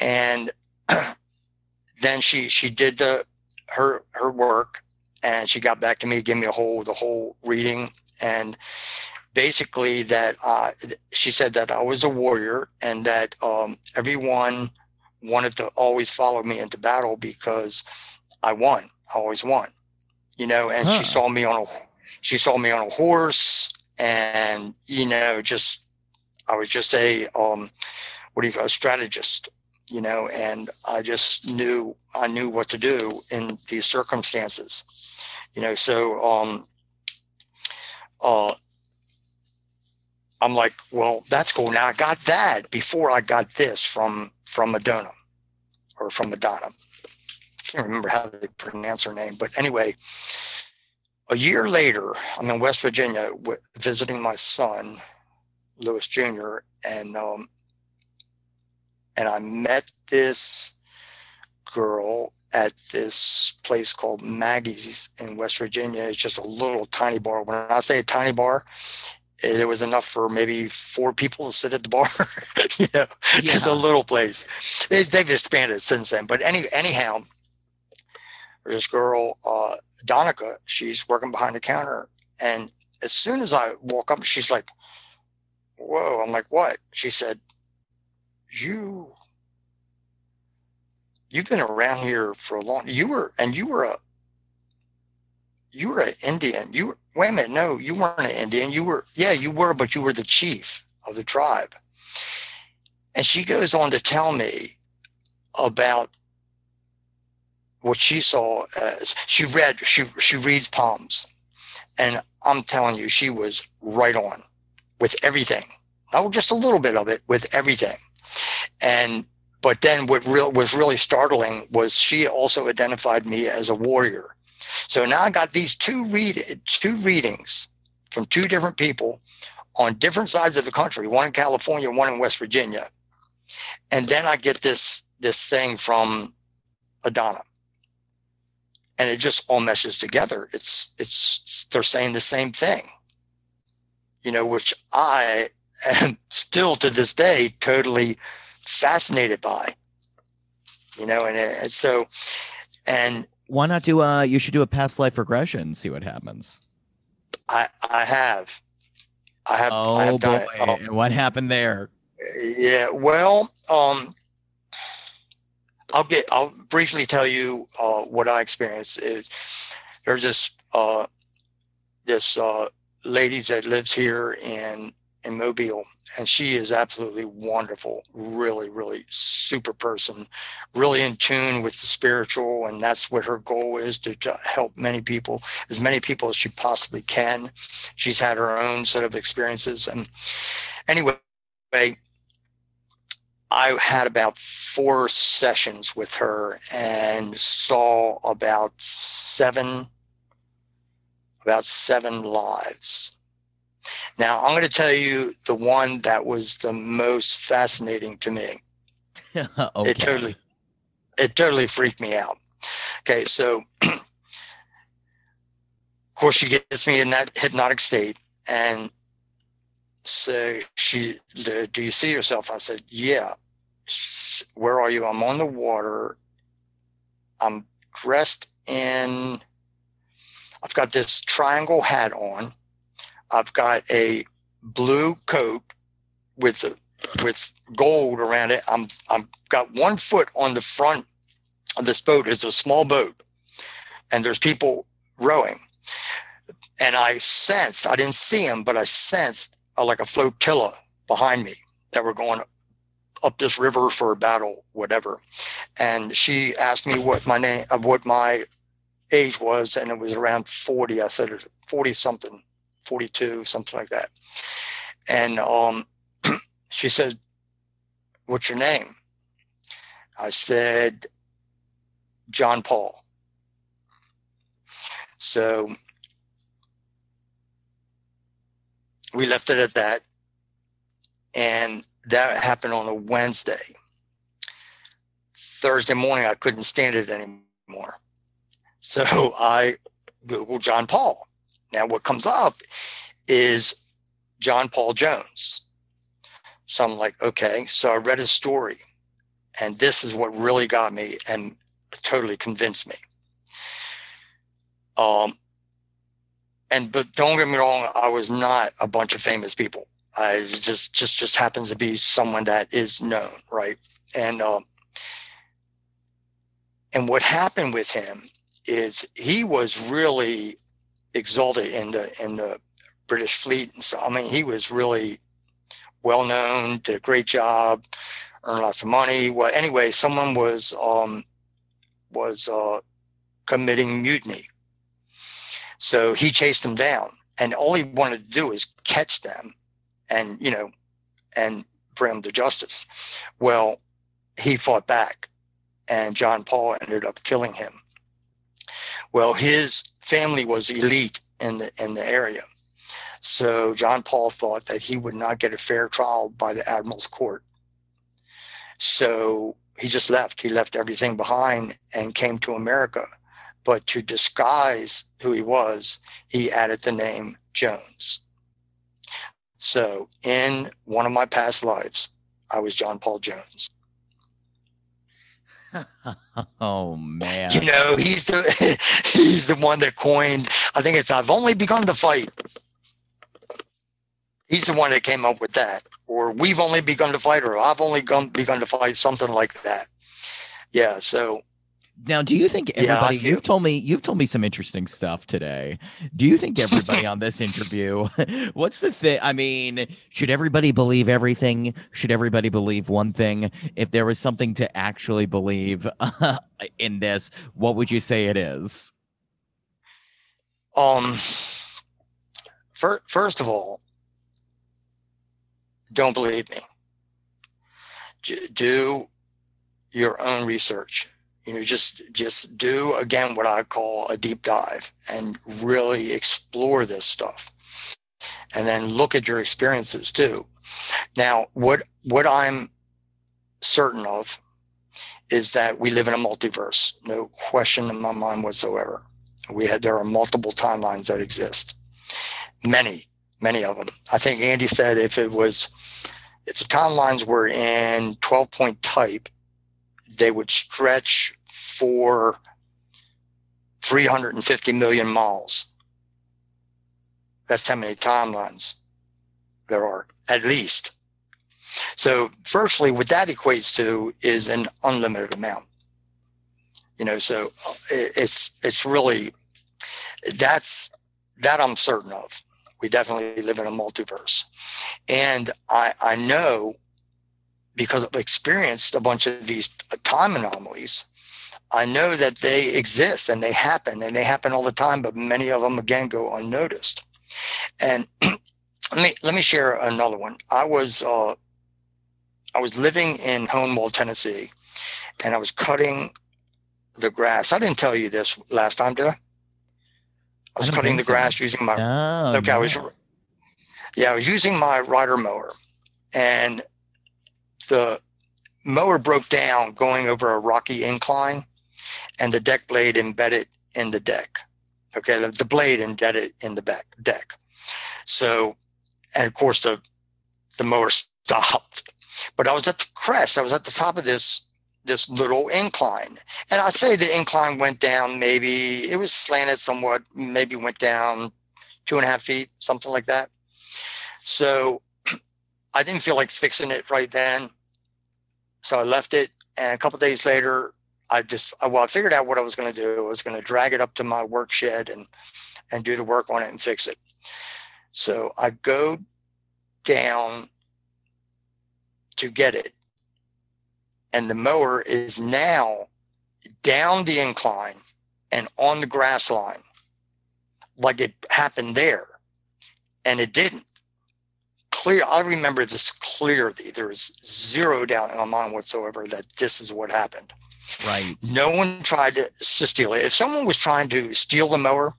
and <clears throat> then she she did the her her work, and she got back to me, gave me a whole the whole reading, and basically that uh, she said that I was a warrior and that um, everyone wanted to always follow me into battle because I won. I always won, you know. And huh. she saw me on a she saw me on a horse, and you know, just I was just a um, what do you call a strategist, you know. And I just knew I knew what to do in these circumstances, you know. So um, uh, I'm like, well, that's cool. Now I got that before I got this from from Adona or from Adana. I can't remember how they pronounce her name, but anyway, a year later, I'm in West Virginia visiting my son, Louis Jr., and um, and I met this girl at this place called Maggie's in West Virginia. It's just a little tiny bar. When I say a tiny bar, there was enough for maybe four people to sit at the bar. <laughs> you know, yeah. it's a little place. They, have expanded since then. But any anyhow, this girl, uh, Donica, she's working behind the counter, and as soon as I walk up, she's like, "Whoa!" I'm like, "What?" She said, "You." You've been around here for a long. You were, and you were a you were an Indian. You were, wait a minute, no, you weren't an Indian. You were, yeah, you were, but you were the chief of the tribe. And she goes on to tell me about what she saw as she read, she, she reads palms. And I'm telling you, she was right on with everything. Not just a little bit of it, with everything. And but then what real was really startling was she also identified me as a warrior so now I got these two read two readings from two different people on different sides of the country, one in California, one in West Virginia. And then I get this this thing from Adana. And it just all meshes together. It's it's they're saying the same thing. You know, which I am still to this day totally fascinated by. You know, and, and so and why not do a? You should do a past life regression and see what happens. I I have, I have. Oh I have boy! Um, what happened there? Yeah. Well, um, I'll get. I'll briefly tell you uh, what I experienced. It, there's this uh, this uh, lady that lives here in in Mobile, and she is absolutely wonderful really really super person really in tune with the spiritual and that's what her goal is to, to, help many people as many people as she possibly can. She's had her own set of experiences and anyway i had about four sessions with her and saw about seven about seven lives now, I'm going to tell you the one that was the most fascinating to me. <laughs> okay. It totally, it totally freaked me out. Okay, so <clears throat> of course she gets me in that hypnotic state, and so she, do you see yourself? I said, yeah. Where are you? I'm on the water. I'm dressed in. I've got this triangle hat on I've got a blue coat with with gold around it. I'm I'm got one foot on the front of this boat. It's a small boat, and there's people rowing. And I sensed, I didn't see them, but I sensed uh, like a flotilla behind me that were going up this river for a battle, whatever. And she asked me what my name, what my age was, and it was around 40. I said 40 something. 42, something like that. And um, <clears throat> she said, What's your name? I said, John Paul. So we left it at that. And that happened on a Wednesday. Thursday morning, I couldn't stand it anymore anymore. So I Googled John Paul. Now, what comes up is John Paul Jones. So I'm like, okay. So I read his story, and this is what really got me and totally convinced me. Um, and but don't get me wrong, I was not a bunch of famous people. I just just just happens to be someone that is known, right? And um, and what happened with him is he was really exalted in the in the British fleet, and so I mean he was really well known, did a great job, earned lots of money. Well, anyway, someone was um, was uh, committing mutiny, so he chased them down, and all he wanted to do is catch them, and you know, and bring them to justice. Well, he fought back, and John Paul ended up killing him. Well, his family was elite in the in the area. So John Paul thought that he would not get a fair trial by the admiral's court. So he just left. He left everything behind and came to America. But to disguise who he was, he added the name Jones. So in one of my past lives, I was John Paul Jones. <laughs> oh man. You know, he's the <laughs> he's the one that coined. I think it's I've only begun to fight. He's the one that came up with that, or we've only begun to fight, or I've only begun to fight, something like that. Yeah. So now, do you think everybody? Yeah, you've told me you've told me some interesting stuff today. Do you think everybody on this interview? <laughs> What's the thing? I mean, should everybody believe everything? Should everybody believe one thing? If there was something to actually believe uh, <laughs> in this, what would you say it is? Um. first of all, don't believe me. Do your own research you know just just do again what i call a deep dive and really explore this stuff. And then look at your experiences too. Now what what i'm certain of is that we live in a multiverse. No question in my mind whatsoever. We had there are multiple timelines that exist. Many many of them. I think andy said if it was if the timelines were in 12 point type they would stretch for 350 million miles. That's how many timelines there are, at least. So, firstly, what that equates to is an unlimited amount. You know, so uh, it's it's really that's that I'm certain of. We definitely live in a multiverse, and I I know because I've experienced a bunch of these time anomalies, I know that they exist and they happen and they happen all the time, but many of them again go unnoticed. And <clears throat> let me let me share another one. I was uh, I was living in Hohenwald, Tennessee, and I was cutting the grass. I didn't tell you this last time, did I? I was I cutting the so. grass using my oh, okay. No. I was yeah, I was using my rider mower, and the mower broke down going over a rocky incline, and the deck blade embedded in the deck. Okay, the, the blade embedded in the back deck. So, and of course the the mower stopped. But I was at the crest. I was at the top of this this little incline, and I say the incline went down. Maybe it was slanted somewhat. Maybe went down two and a half feet, something like that. So I didn't feel like fixing it right then. So I left it. And a couple days later, I just, well, I figured out what I was going to do. I was going to drag it up to my work shed and, and do the work on it and fix it. So I go down to get it. And the mower is now down the incline and on the grass line like it happened there. And it didn't clear. I remember this clearly. There was zero doubt in my mind whatsoever that this is what happened. Right. No one tried to, steal it. If someone was trying to steal the mower,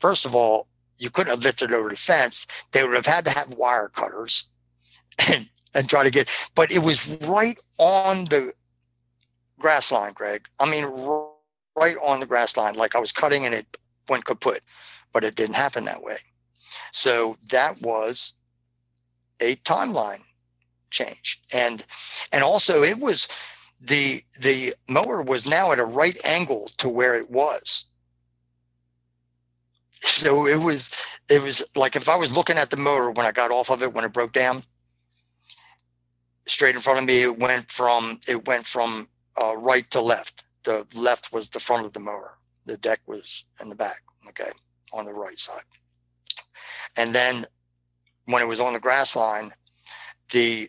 first of all, you couldn't have lifted over the fence. They would have had to have wire cutters <laughs> and and try to get. But it was right on the grass line, Greg. I mean, right on the grass line, like I was cutting and it went kaput, but it didn't happen that way. So that was a timeline change. And and also it was the the mower was now at a right angle to where it was. So it was it was like if I was looking at the motor when I got off of it when it broke down, straight in front of me it went from it went from uh, right to left. The left was the front of the mower. The deck was in the back. Okay, on the right side. And then when it was on the grass line, the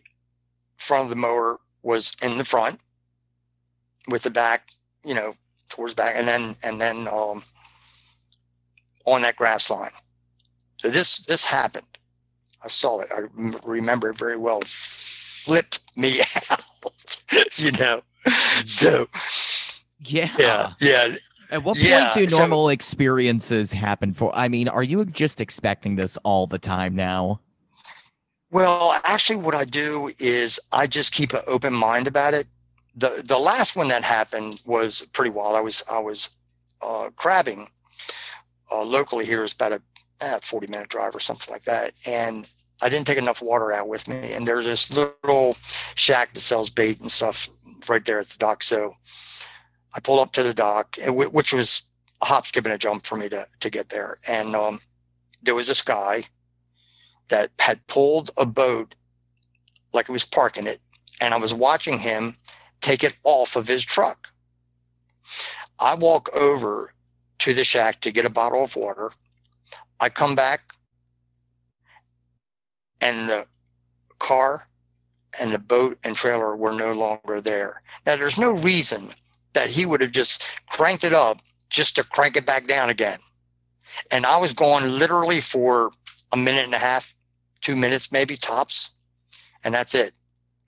front of the mower was in the front with the back, you know, towards back, and then and then um, on that grass line. So this this happened. I saw it. I remember it very well. Flipped me <laughs> out, you know. So yeah, yeah, yeah. At what Yeah, point do so- normal experiences happen for? I mean, are you just expecting this all the time now? Well, actually, what I do is I just keep an open mind about it. the The last one that happened was pretty wild. I was I was uh, crabbing uh, locally here. It's about a eh, forty minute drive or something like that, and I didn't take enough water out with me. And there's this little shack that sells bait and stuff right there at the dock. So I pulled up to the dock, which was a hop, skip, and a jump for me to to get there. And um, there was this guy that had pulled a boat like he was parking it, and I was watching him take it off of his truck. I walk over to the shack to get a bottle of water. I come back, and the car and the boat and trailer were no longer there. Now, there's no reason that he would have just cranked it up just to crank it back down again. And I was gone literally for a minute and a half, two minutes maybe tops, and that's it.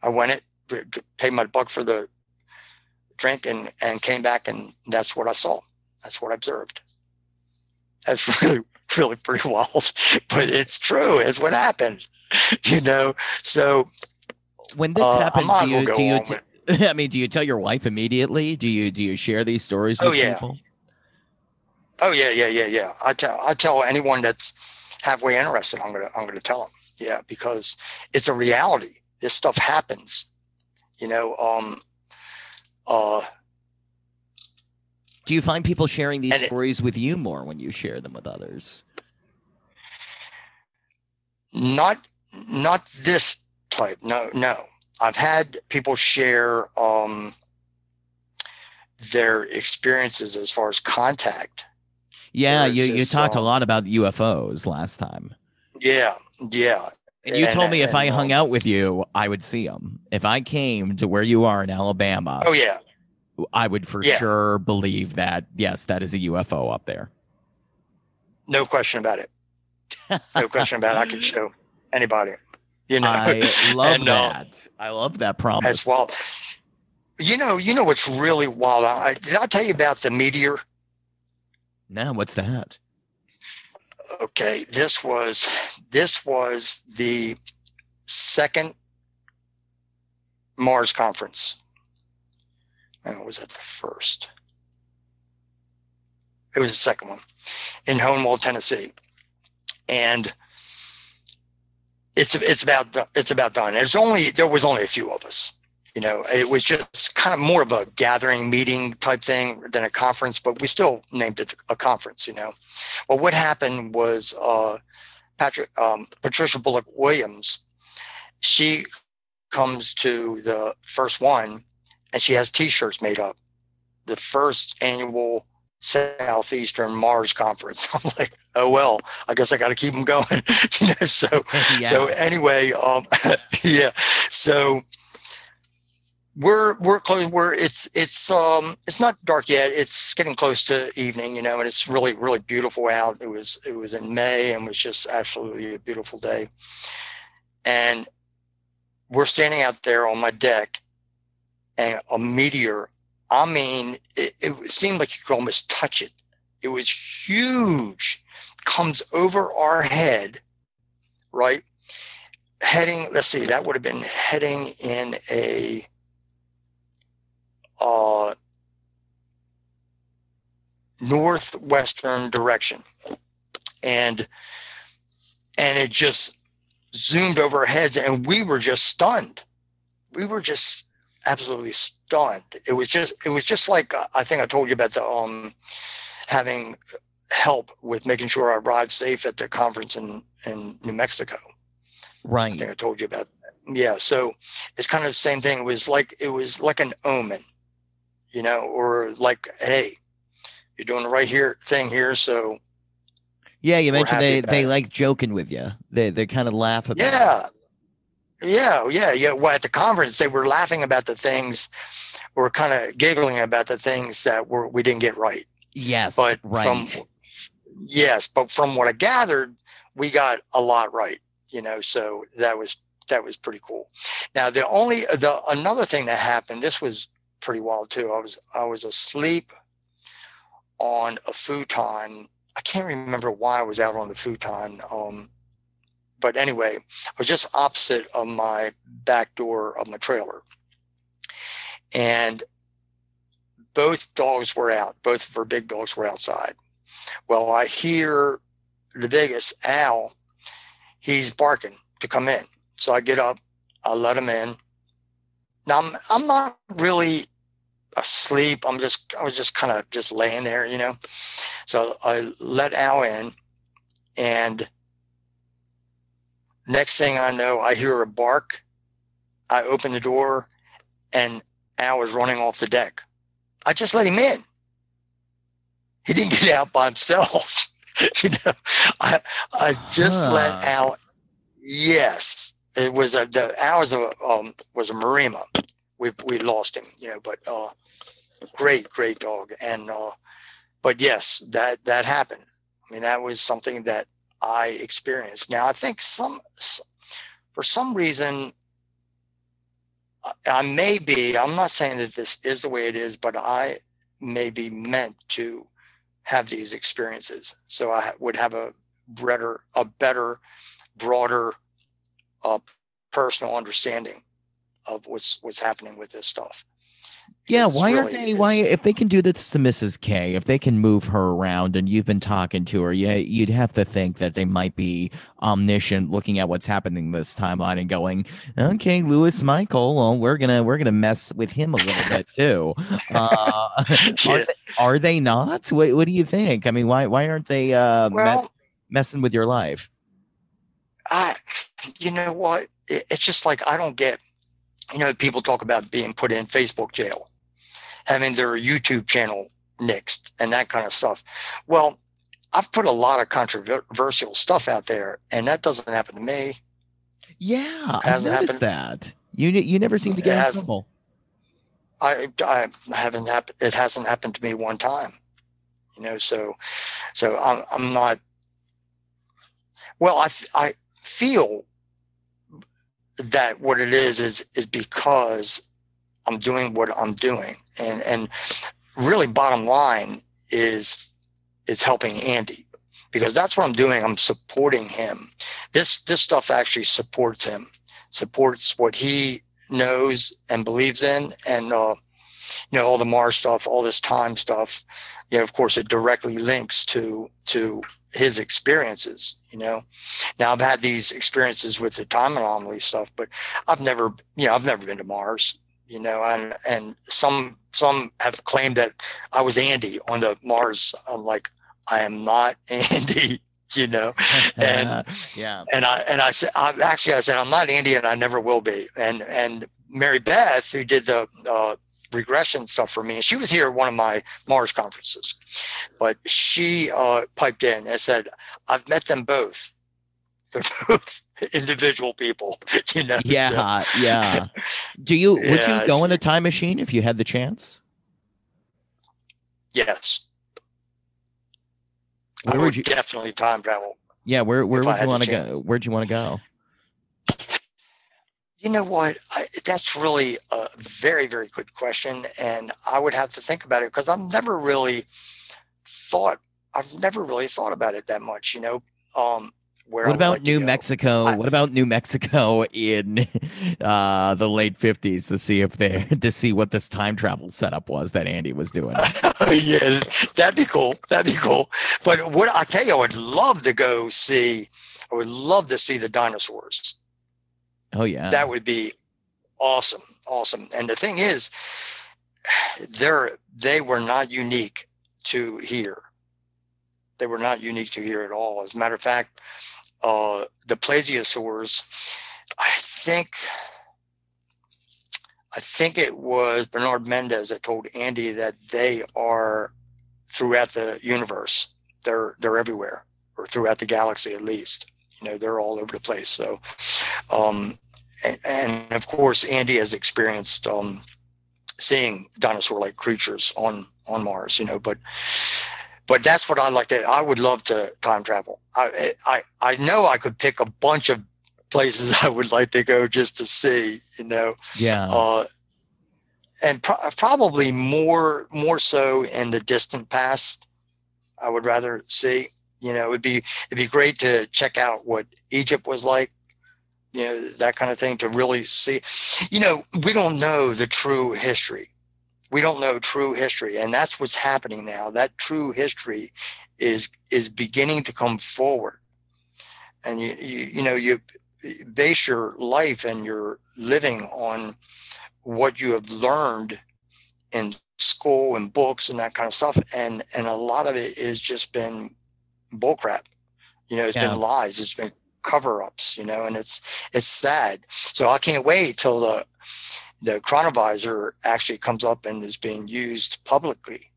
I went it, paid my buck for the drink, and and came back, and that's what I saw. That's what I observed. That's <laughs> really really pretty <laughs> wild, but it's true. It's what happened, <laughs> you know. So When this uh, happens, do you do you? T- with- I mean, do you tell your wife immediately? Do you do you share these stories Oh, yeah. people? Oh yeah, yeah, yeah, yeah. I tell I tell anyone that's halfway interested, I'm gonna I'm gonna tell them. Yeah, because it's a reality. This stuff happens. You know, um, uh, Do you find people sharing these And it- stories with you more when you share them with others? not not this type. No, no. I've had people share um, their experiences as far as contact. Yeah, you, you talked a lot about UFOs last time. Yeah, yeah. And you told me if and, I hung um, out with you, I would see them. If I came to where you are in Alabama, Oh yeah, I would for Yeah. sure believe that, yes, that is a UFO up there. no question about it. No question about it. I can <laughs> show anybody. You know, I <laughs> love And, uh, that. I love that promise. as well. You know, you know what's really wild. I, did I tell you about the meteor? No, what's that? Okay, this was this was the second Mars conference. And was that the first? It was the second one in Hohenwald, Tennessee, and it's it's about it's about done. There's only there was only a few of us. You know, it was just kind of more of a gathering meeting type thing than a conference, but we still named it a conference. You know, well, what happened was uh, Patrick um, Patricia Bullock Williams. She comes to the first one, and she has T-shirts made up. The first annual Southeastern Mars Conference. <laughs> I'm like, oh well, I guess I got to keep them going. <laughs> you know, so <laughs> yeah. so anyway, um, yeah. So we're we're close. We're it's it's um it's not dark yet. It's getting close to evening, you know, and it's really really beautiful out. It was it was in May and was just absolutely a beautiful day. And we're standing out there on my deck, and a meteor. I mean, it, it seemed like you could almost touch it. It was huge. Comes over our head, right? heading let's see that would have been heading in a uh northwestern direction, and and it just zoomed over our heads, and we were just stunned. We were just absolutely stunned. It was just it was just like uh, I think I told you about the um having help with making sure I arrived safe at the conference in in New Mexico. Right. I think I told you about that. Yeah, so it's kind of the same thing. It was like it was like an omen, you know, or like, hey, you're doing the right here thing here, so Yeah, you mentioned they they it. like joking with you. They they kind of laugh about. it. yeah, yeah, oh, yeah, yeah. Well, at the conference, they were laughing about the things, or kind of giggling about the things that were we didn't get right. Yes. But right. from yes, but from what I gathered, we got a lot right. You know, so that was that was pretty cool. Now the only the another thing that happened, this was pretty wild too. I was I was asleep on a futon. I can't remember why I was out on the futon. Um, but anyway, I was just opposite of my back door of my trailer, and both dogs were out. Both of our big dogs were outside. Well, I hear the biggest Al. He's barking to come in. So I get up, I let him in. Now I'm I'm not really asleep. I'm just I was just kind of just laying there, you know. So I let Al in, and next thing I know, I hear a bark. I open the door, and Al was running off the deck. I just let him in. He didn't get out by himself. <laughs> you know, I I just let. Al. Yes, it was a the a um, was a Maremma. We we lost him, you know, but uh, great great dog, and uh, but yes, that that happened. I mean, that was something that I experienced. Now I think some for some reason I may be, I'm not saying that this is the way it is, but I may be meant to have these experiences. So I would have a better, a better, broader, uh, personal understanding of what's what's happening with this stuff. Yeah, It's why aren't they? Why if they can do this to Mrs. K, if they can move her around, and you've been talking to her, yeah, you'd have to think that they might be omniscient, looking at what's happening this timeline and going, "Okay, Louis Michael, well, we're gonna we're gonna mess with him a little bit too." Uh, <laughs> are, they, are they not? What What do you think? I mean, why why aren't they uh, Well, messing with your life? I, you know what? It's just like I don't get. You know, people talk about being put in Facebook jail, having their YouTube channel nixed, and that kind of stuff. Well, I've put a lot of controversial stuff out there, and that doesn't happen to me. Yeah, I Hasn't noticed happened. that. You you never seem to get in hasn't. trouble. I, I haven't happened. It hasn't happened to me one time. You know, so so I'm I'm not. Well, I I feel that what it is is is because I'm doing what I'm doing, and and really bottom line is is helping Andy because that's what I'm doing. I'm supporting him. This this stuff actually supports him, supports what he knows and believes in, and uh, you know all the Mars stuff, all this time stuff. You know, of course, it directly links to to his experiences. You know, now I've had these experiences with the time anomaly stuff, but I've never, you know, I've never been to Mars. You know, and and some some have claimed that I was Andy on the Mars. I'm like, I am not <laughs> Andy. You know, And- <laughs> yeah, and I and I said I, actually I said I'm not Andy and I never will be. And and Mary Beth, who did the uh, regression stuff for me, And she was here at one of my Mars conferences, but she uh, piped in and said, "I've met them both. They're <laughs> both individual people, <laughs> you know." so- yeah, yeah. Do you would Yeah, you go in a time machine if you had the chance? yes, I would would you? definitely time travel. Yeah, where where would you want to go? Where'd you want to go? You know what? I, that's really a very, very good question. And I would have to think about it because I've never really thought, I've never really thought about it that much. You know, um, where what I about New. Mexico? I- what about New Mexico in <laughs> uh, the late fifties to see if they <laughs> to see what this time travel setup was that Andy was doing? <laughs> yeah, that'd be cool. That'd be cool. But what I tell you, I would love to go see. I would love to see the dinosaurs. Oh yeah, That would be awesome, awesome. And the thing is, they're they were not unique to here. They were not unique to here at all. As a matter of fact, uh, the plesiosaurs, I think, I think it was Bernard Mendez that told Andy that they are throughout the universe. They're they're everywhere, or throughout the galaxy at least. You know, they're all over the place. So, um, and, of course, Andy has experienced um, seeing dinosaur-like creatures on on Mars. You know, but but that's what I like to. I would love to time travel. I I I know I could pick a bunch of places <laughs> I would like to go just to see. You know, yeah. uh, and pro- probably more more so in the distant past. I would rather see. You know, it'd be it'd be great to check out what Egypt was like. You know, that kind of thing to really see. You know, we don't know the true history. We don't know true history, and that's what's happening now. That true history is is beginning to come forward, and you you, you know you base your life and your living on what you have learned in school and books and that kind of stuff and and a lot of it has just been bullcrap you know it's Yeah. been lies it's been cover-ups you know and it's it's sad so i can't wait till the the chronovisor actually comes up and is being used publicly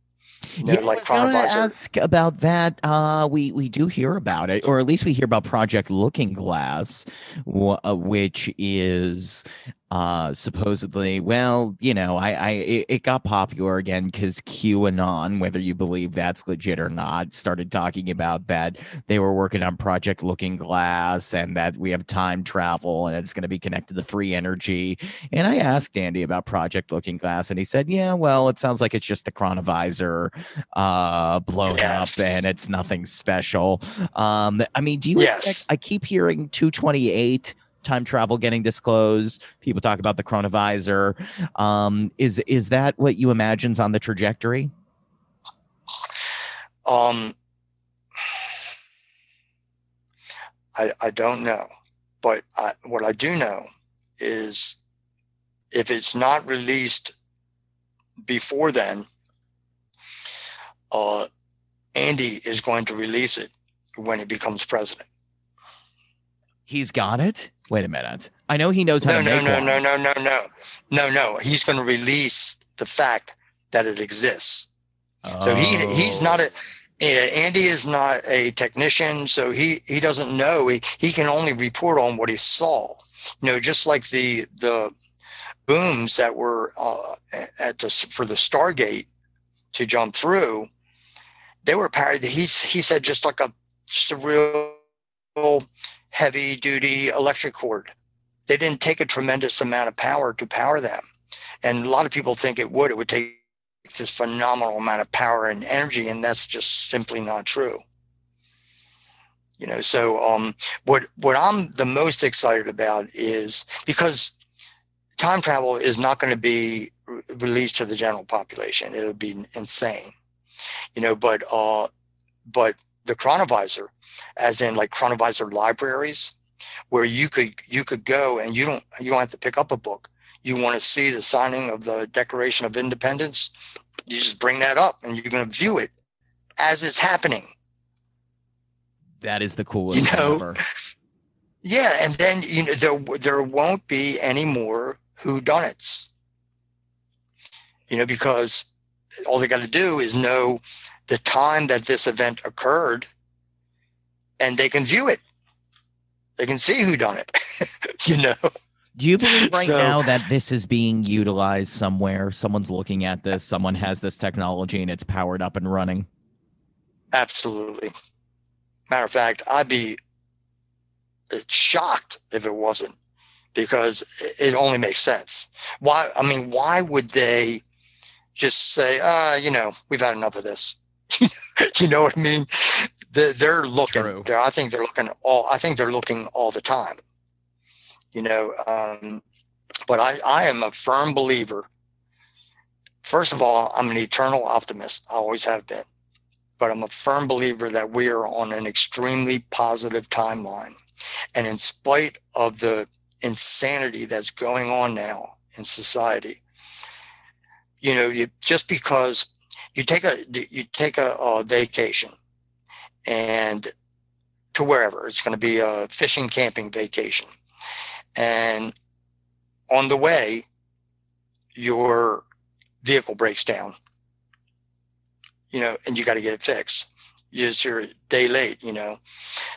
you know yeah, like I was gonna ask about that. Uh, we we do hear about it, or at least we hear about Project Looking Glass, wh- uh, which is uh supposedly well you know i i it, it got popular again because qanon whether you believe that's legit or not started talking about that they were working on project looking glass and that we have time travel and it's going to be connected to free energy and i asked andy about project looking glass and he said yeah well it sounds like it's just the chronovisor uh blown Yes. up and it's nothing special um i mean do you Yes. expect i keep hearing 228 time travel getting disclosed people talk about the chronovisor um is is that what you imagine's on the trajectory Um, I I don't know, but I, what I do know is if it's not released before then, uh, Andy is going to release it when he becomes president. he's got it wait a minute i know he knows how No, to no, make no, one. no, no, no, no, no, no. No. He's going to release the fact that it exists. So he he's Oh. not a Andy is not a technician, so he he doesn't know. He he can only report on what he saw. You know, just like the the booms that were uh, at the for the Stargate to jump through, they were powered. He's he said just like a just a real heavy duty electric cord. They didn't take a tremendous amount of power to power them, and a lot of people think it would. It would take this phenomenal amount of power and energy and that's just simply not true you know so um what what i'm the most excited about is because time travel is not going to be re- released to the general population it would be insane you know but uh but the chronovisor as in like chronovisor libraries where you could you could go and you don't you don't have to pick up a book. You want to see the signing of the declaration of independence? You just bring that up and you're going to view it as it's happening. That is the coolest thing know, ever. yeah and then you know there there won't be any more whodunits. You know because all they got to do is know the time that this event occurred and they can view it they can see who done it <laughs> you know Do you believe right So- now that this is being utilized somewhere? Someone's looking at this, someone has this technology and it's powered up and running. Absolutely. Matter of fact, I'd be uh, shocked if it wasn't because it only makes sense. Why? I mean, why would they just say, uh, you know, we've had enough of this? <laughs> you know what I mean? they're, looking. They're, I think they're looking all. I think they're looking all the time. You know, um, but I, I am a firm believer. First of all, I'm an eternal optimist. I always have been, but I'm a firm believer that we are on an extremely positive timeline, and in spite of the insanity that's going on now in society, you know, you just because you take a you take a, a vacation and to wherever. It's going to be a fishing camping vacation. And on the way your vehicle breaks down. You know and you got to get it fixed. You're a day late you know.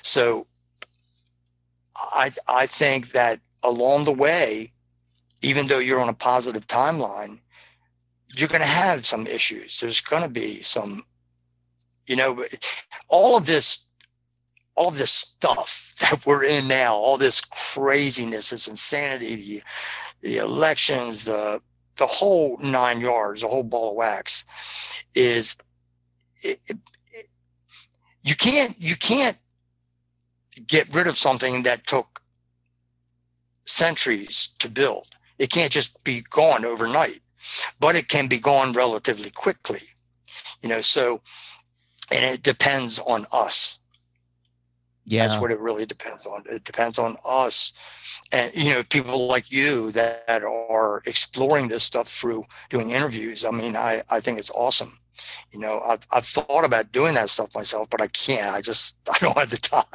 So i i think that along the way even though you're on a positive timeline you're going to have some issues. There's going to be some, you know, all of this, all of this stuff <laughs> that we're in now, all this craziness, this insanity, the, the elections, the the whole nine yards, the whole ball of wax, is it, it, it, you can't you can't get rid of something that took centuries to build. It can't just be gone overnight but it can be gone relatively quickly. You know, so and it depends on us. Yeah. That's what it really depends on. It depends on us. And you know, people like you that, that are exploring this stuff through doing interviews. I mean, I, I think it's awesome you know I've, I've thought about doing that stuff myself but i can't i just <laughs> i don't have the time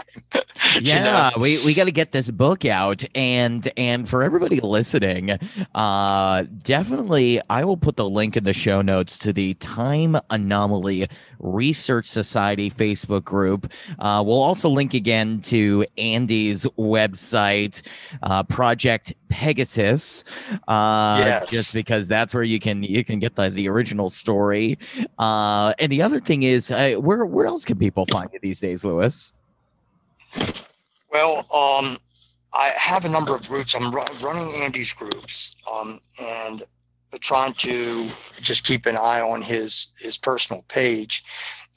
yeah <laughs> you know? we, we got to get this book out and and for everybody listening uh definitely i will put the link in the show notes to the time anomaly research society facebook group uh, we'll also link again to andy's website uh, project pegasus uh yes. just because that's where you can you can get the the original story uh, and the other thing is, uh, where where else can people find you these days, Louis? Well, um, I have a number of groups. I'm running Andy's groups, um, and trying to just keep an eye on his his personal page.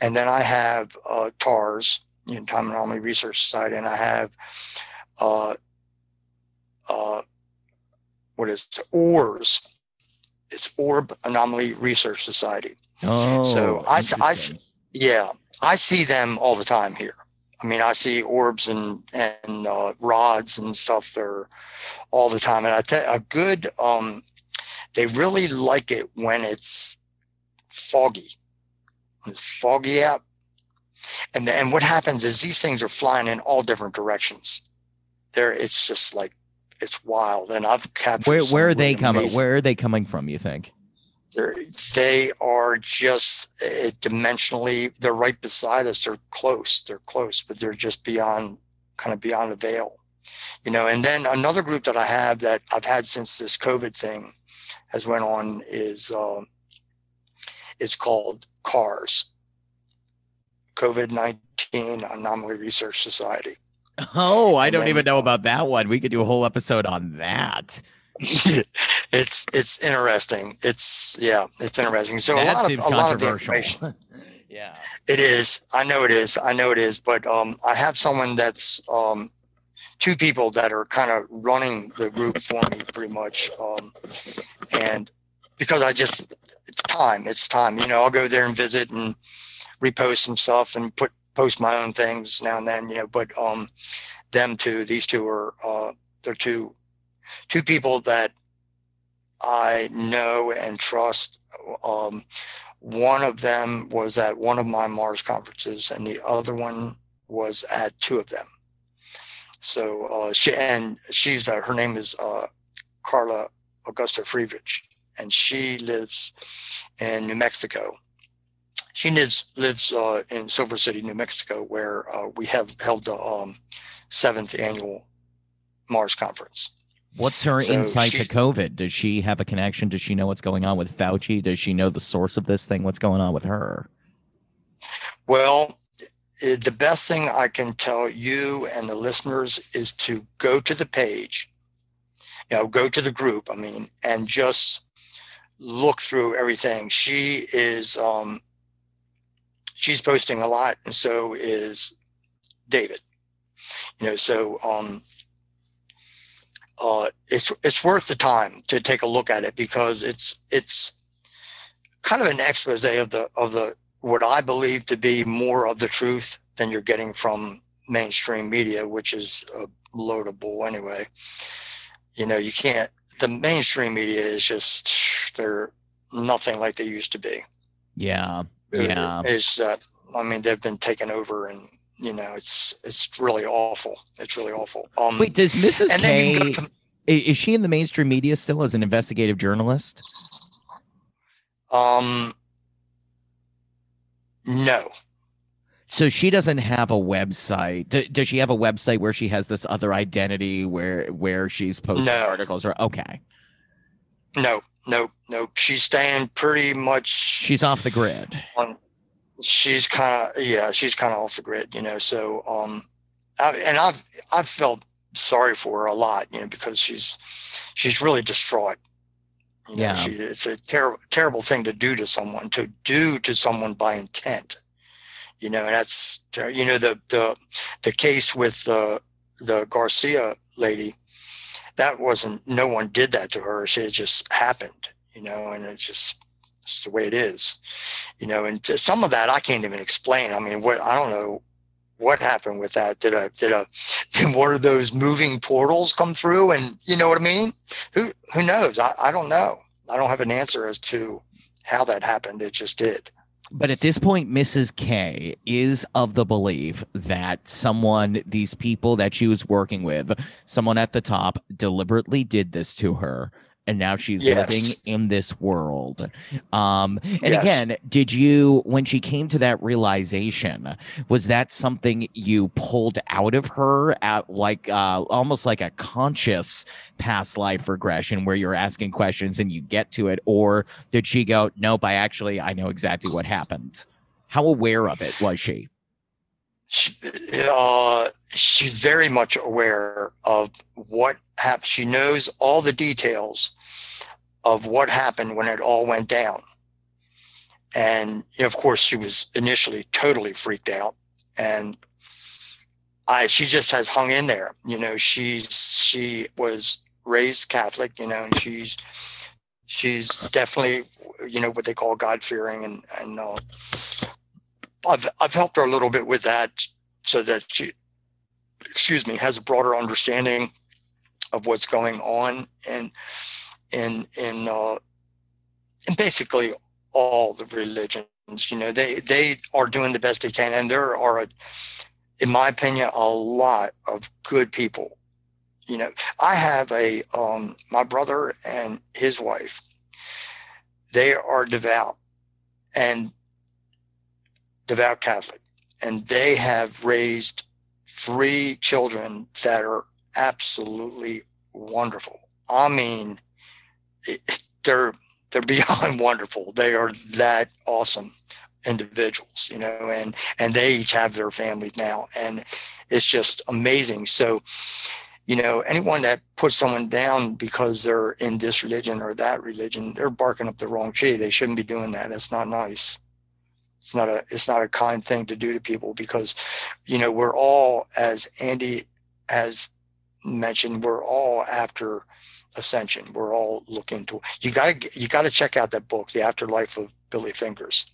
And then I have uh, TARS, you know, Time Anomaly Research Society, and I have uh, uh, what is it? ORS. It's Orb Anomaly Research Society. Oh, so I, I, yeah, I see them all the time here. I mean, I see orbs and and uh, rods and stuff there all the time. And I tell a good, um, they really like it when it's foggy. When it's foggy out. And and what happens is these things are flying in all different directions. There, it's just like it's wild. And I've captured. Where where are they coming? Amazing. Where are they coming from? You think? They're, they are just uh, dimensionally, they're right beside us. They're close. They're close, but they're just beyond, kind of beyond the veil, you know. And then another group that I have that I've had since this COVID thing has went on is uh, it's called CARS, COVID nineteen Anomaly Research Society. Oh, I and don't then, even know about that one. We could do a whole episode on that. It's it's interesting. It's yeah, it's interesting. So that a lot of a lot of information. <laughs> yeah, it is. I know it is. I know it is. But um, I have someone that's um, two people that are kind of running the group for me, pretty much. Um, and because I just it's time. It's time. You know, I'll go there and visit and repost some stuff and put post my own things now and then. You know, but um, them two, these two are uh, they're two two people that I know and trust. Um, one of them was at one of my Mars conferences, and the other one was at two of them. So uh, she and she's uh, her name is uh, Carla Augusta Friedrich, and she lives in New Mexico. She lives lives uh, in Silver City, New Mexico, where uh, we have held the um, seventh annual Mars conference. What's her so insight she, to COVID? Does she have a connection? Does she know what's going on with Fauci? Does she know the source of this thing? What's going on with her? Well, the best thing I can tell you and the listeners is to go to the page, you know, go to the group, I mean, and just look through everything. She is, um, she's posting a lot, and so is David. You know, so um, uh, it's it's worth the time to take a look at it because it's it's kind of an expose of the of the what I believe to be more of the truth than you're getting from mainstream media, which is a load of bull anyway. You know, you can't. The mainstream media is just they're nothing like they used to be. Yeah, yeah. It's uh, I mean they've been taken over and you know it's it's really awful. It's really awful. Um, Wait, does Mrs. and K can go to is she in the mainstream media still as an investigative journalist? um, no. So she doesn't have a website. D- does she have a website where she has this other identity where where she's posting No. articles? Or okay, No, no, no. She's staying pretty much she's off the grid. on. She's kind of yeah, she's kind of off the grid, you know. So um, I, and I've I've felt sorry for her a lot, you know, because she's she's really distraught. You know, Yeah. she, it's a terrible terrible thing to do to someone to do to someone by intent. You know, and that's you know the the the case with the the Garcia lady. That wasn't no one did that to her. She it just happened, you know, and it's just it's the way it is, you know. And some of that I can't even explain. I mean, what I don't know what happened with that. Did a did a <laughs> did one of those moving portals come through? And you know what I mean? Who who knows? I, I don't know. I don't have an answer as to how that happened. It just did. But at this point, Mrs. K is of the belief that someone, these people that she was working with, someone at the top deliberately did this to her. And now she's Yes. living in this world. Um, and Yes. again, did you, when she came to that realization, was that something you pulled out of her at like uh, almost like a conscious past life regression where you're asking questions and you get to it? Or did she go, nope, I actually, I know exactly what happened? How aware of it was she? she, uh, she's very much aware of what happened. She knows all the details of what happened when it all went down. And of course, she was initially totally freaked out, and I she just has hung in there. You know, she's she was raised Catholic, you know, and she's she's definitely you know what they call God fearing, and and uh, I've I've helped her a little bit with that so that she excuse me has a broader understanding of what's going on and in in uh in basically all the religions you know they they are doing the best they can and there are a, in my opinion a lot of good people you know i have a um my brother and his wife they are devout and devout Catholic, and they have raised three children that are absolutely wonderful. I mean, <laughs> they're they're beyond <laughs> wonderful. They are that awesome individuals, you know, and and they each have their families now, and it's just amazing. So, you know, anyone that puts someone down because they're in this religion or that religion, they're barking up the wrong tree. They shouldn't be doing that. That's not nice it's not a it's not a kind thing to do to people because you know we're all as andy has mentioned we're all after ascension. We're all looking to you got to you got to check out that book the afterlife of billy fingers.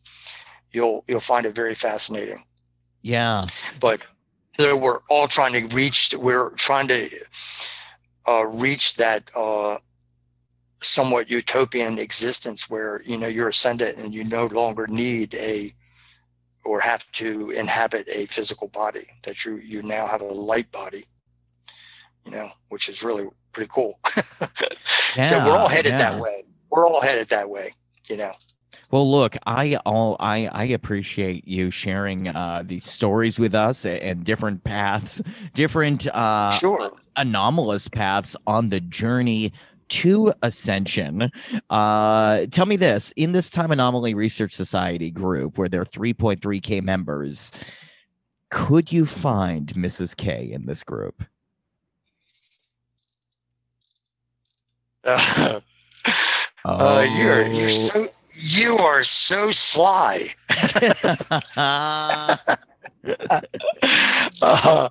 You'll you'll find it very fascinating. Yeah. but so we're all trying to reach we're trying to uh, reach that uh, somewhat utopian existence where you know you're ascendant and you no longer need a or have to inhabit a physical body that you you now have a light body you know which is really pretty cool <laughs> so we're all headed yeah. that way we're all headed that way you know Well, look, I all I I appreciate you sharing uh these stories with us and different paths, different uh sure anomalous paths on the journey to ascension. Uh tell me this, in this time anomaly research society group where there are 3.3k members, could you find Mrs. K in this group? <laughs> uh, uh, you're you're Oh. so you are so sly <laughs> <laughs> uh,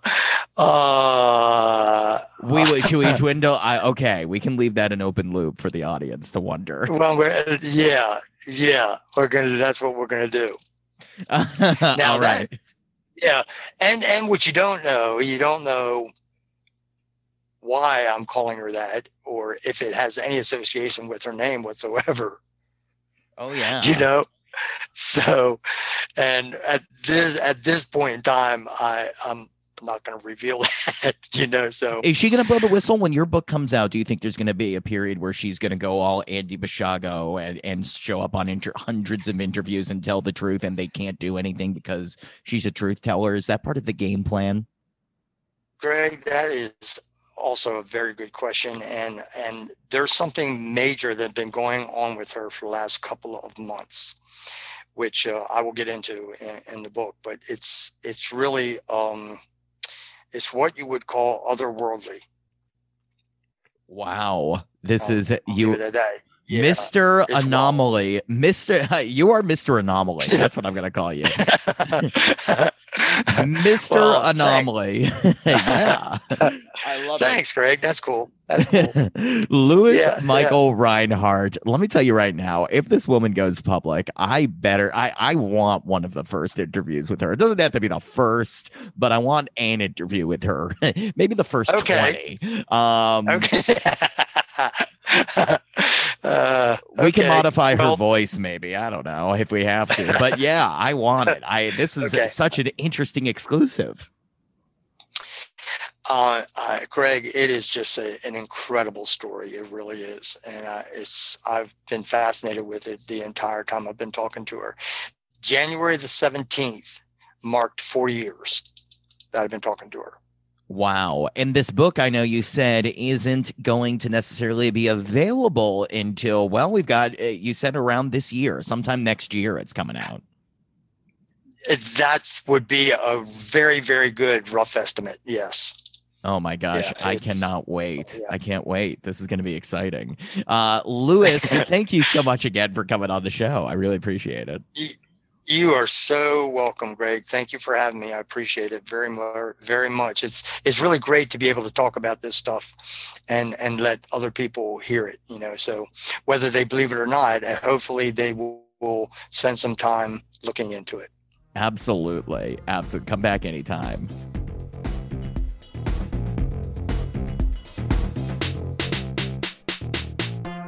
uh, we would should we dwindle? I okay, we can leave that an open loop for the audience to wonder. well, we're, yeah, yeah, we're gonna. That's what we're gonna do. All that- right. Yeah, and and what you don't know, you don't know why I'm calling her that, or if it has any association with her name whatsoever. Oh yeah. You know, so and at this at this point in time, I I'm not going to reveal <laughs> that. You know, so Is she gonna blow the whistle when your book comes out? Do you think there's gonna be a period where she's gonna go all Andy Basiago and, and show up on inter- hundreds of interviews and tell the truth, and they can't do anything because she's a truth teller? Is that part of the game plan? Greg, that is also a very good question, and and there's something major that's been going on with her for the last couple of months, which uh, I will get into in, in the book. But it's it's really um, it's what you would call otherworldly. Wow, this I'll- is I'll you, it at that. Yeah. Mr. it's wild. Anomaly, Mr. <laughs> You are Mr. Anomaly. That's what I'm gonna call you, <laughs> Mr. Well. Anomaly. <laughs> yeah, I love it. Thanks, Greg. That's cool. That's cool. Louis Yeah, Michael Reinhardt. Let me tell you right now, if this woman goes public, I better I I want one of the first interviews with her. It doesn't have to be the first, but I want an interview with her. Maybe the first Okay. 20. Um okay. Uh, we can okay. modify her voice maybe. I don't know if we have to. But <laughs> yeah, I want it. I this is Okay. such an interesting exclusive. Uh, uh, Greg, it is just a, an incredible story. It really is, and uh, it's I've been fascinated with it the entire time I've been talking to her. January the seventeenth marked four years that I've been talking to her. Wow. And this book, I know you said, isn't going to necessarily be available until, well, we've got, uh, you said around this year, sometime next year, it's coming out. It, that would be a very, very good rough estimate. Yes. Oh my gosh. Yeah, I cannot wait. yeah. I can't wait. This is going to be exciting. Uh, Louis, <laughs> thank you so much again for coming on the show. I really appreciate it. You are so welcome, Greg. Thank you for having me. I appreciate it very much. Very much. It's it's really great to be able to talk about this stuff, and and let other people hear it. You know, so whether they believe it or not, uh, hopefully they will, will spend some time looking into it. Absolutely. Absolutely. Come back anytime.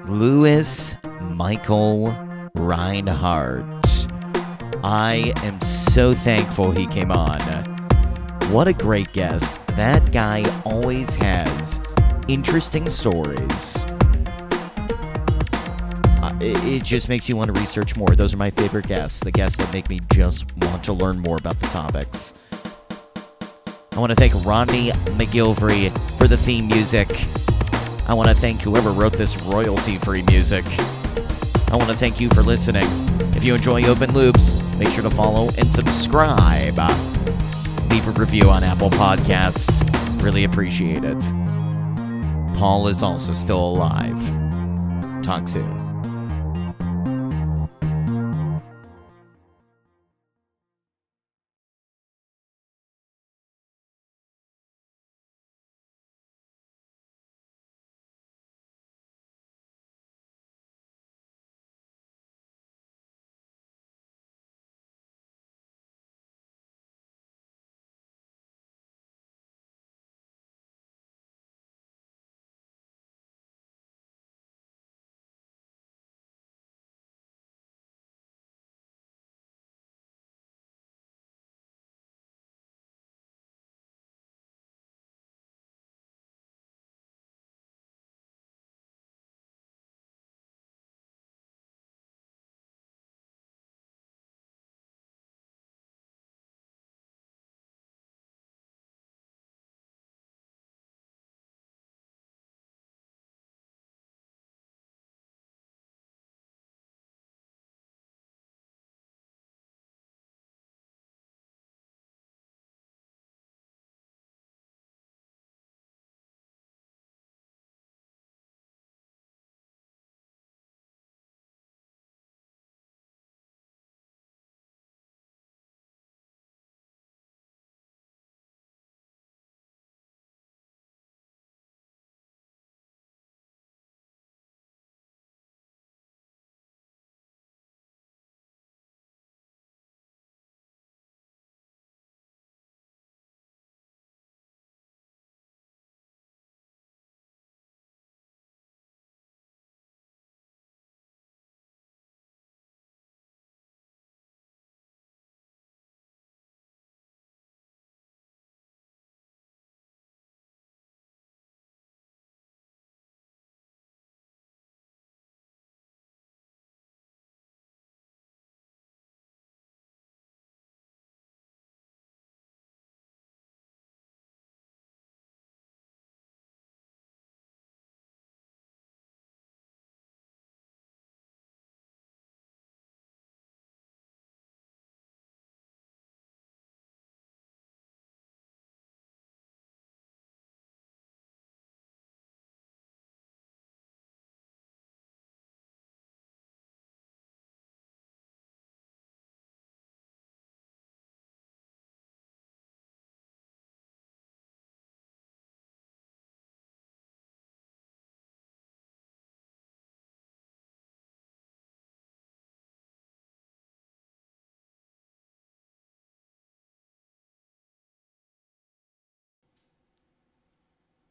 Louis Michael Reinhardt. I am so thankful he came on. What a great guest. That guy always has interesting stories. Uh, it, it just makes you want to research more. Those are my favorite guests, the guests that make me just want to learn more about the topics. I want to thank Rodney McGilvery for the theme music. I want to thank whoever wrote this royalty free music. I want to thank you for listening. If you enjoy Open Loops, make sure to follow and subscribe. Leave a review on Apple Podcasts. Really appreciate it. Paul is also still alive. Talk soon.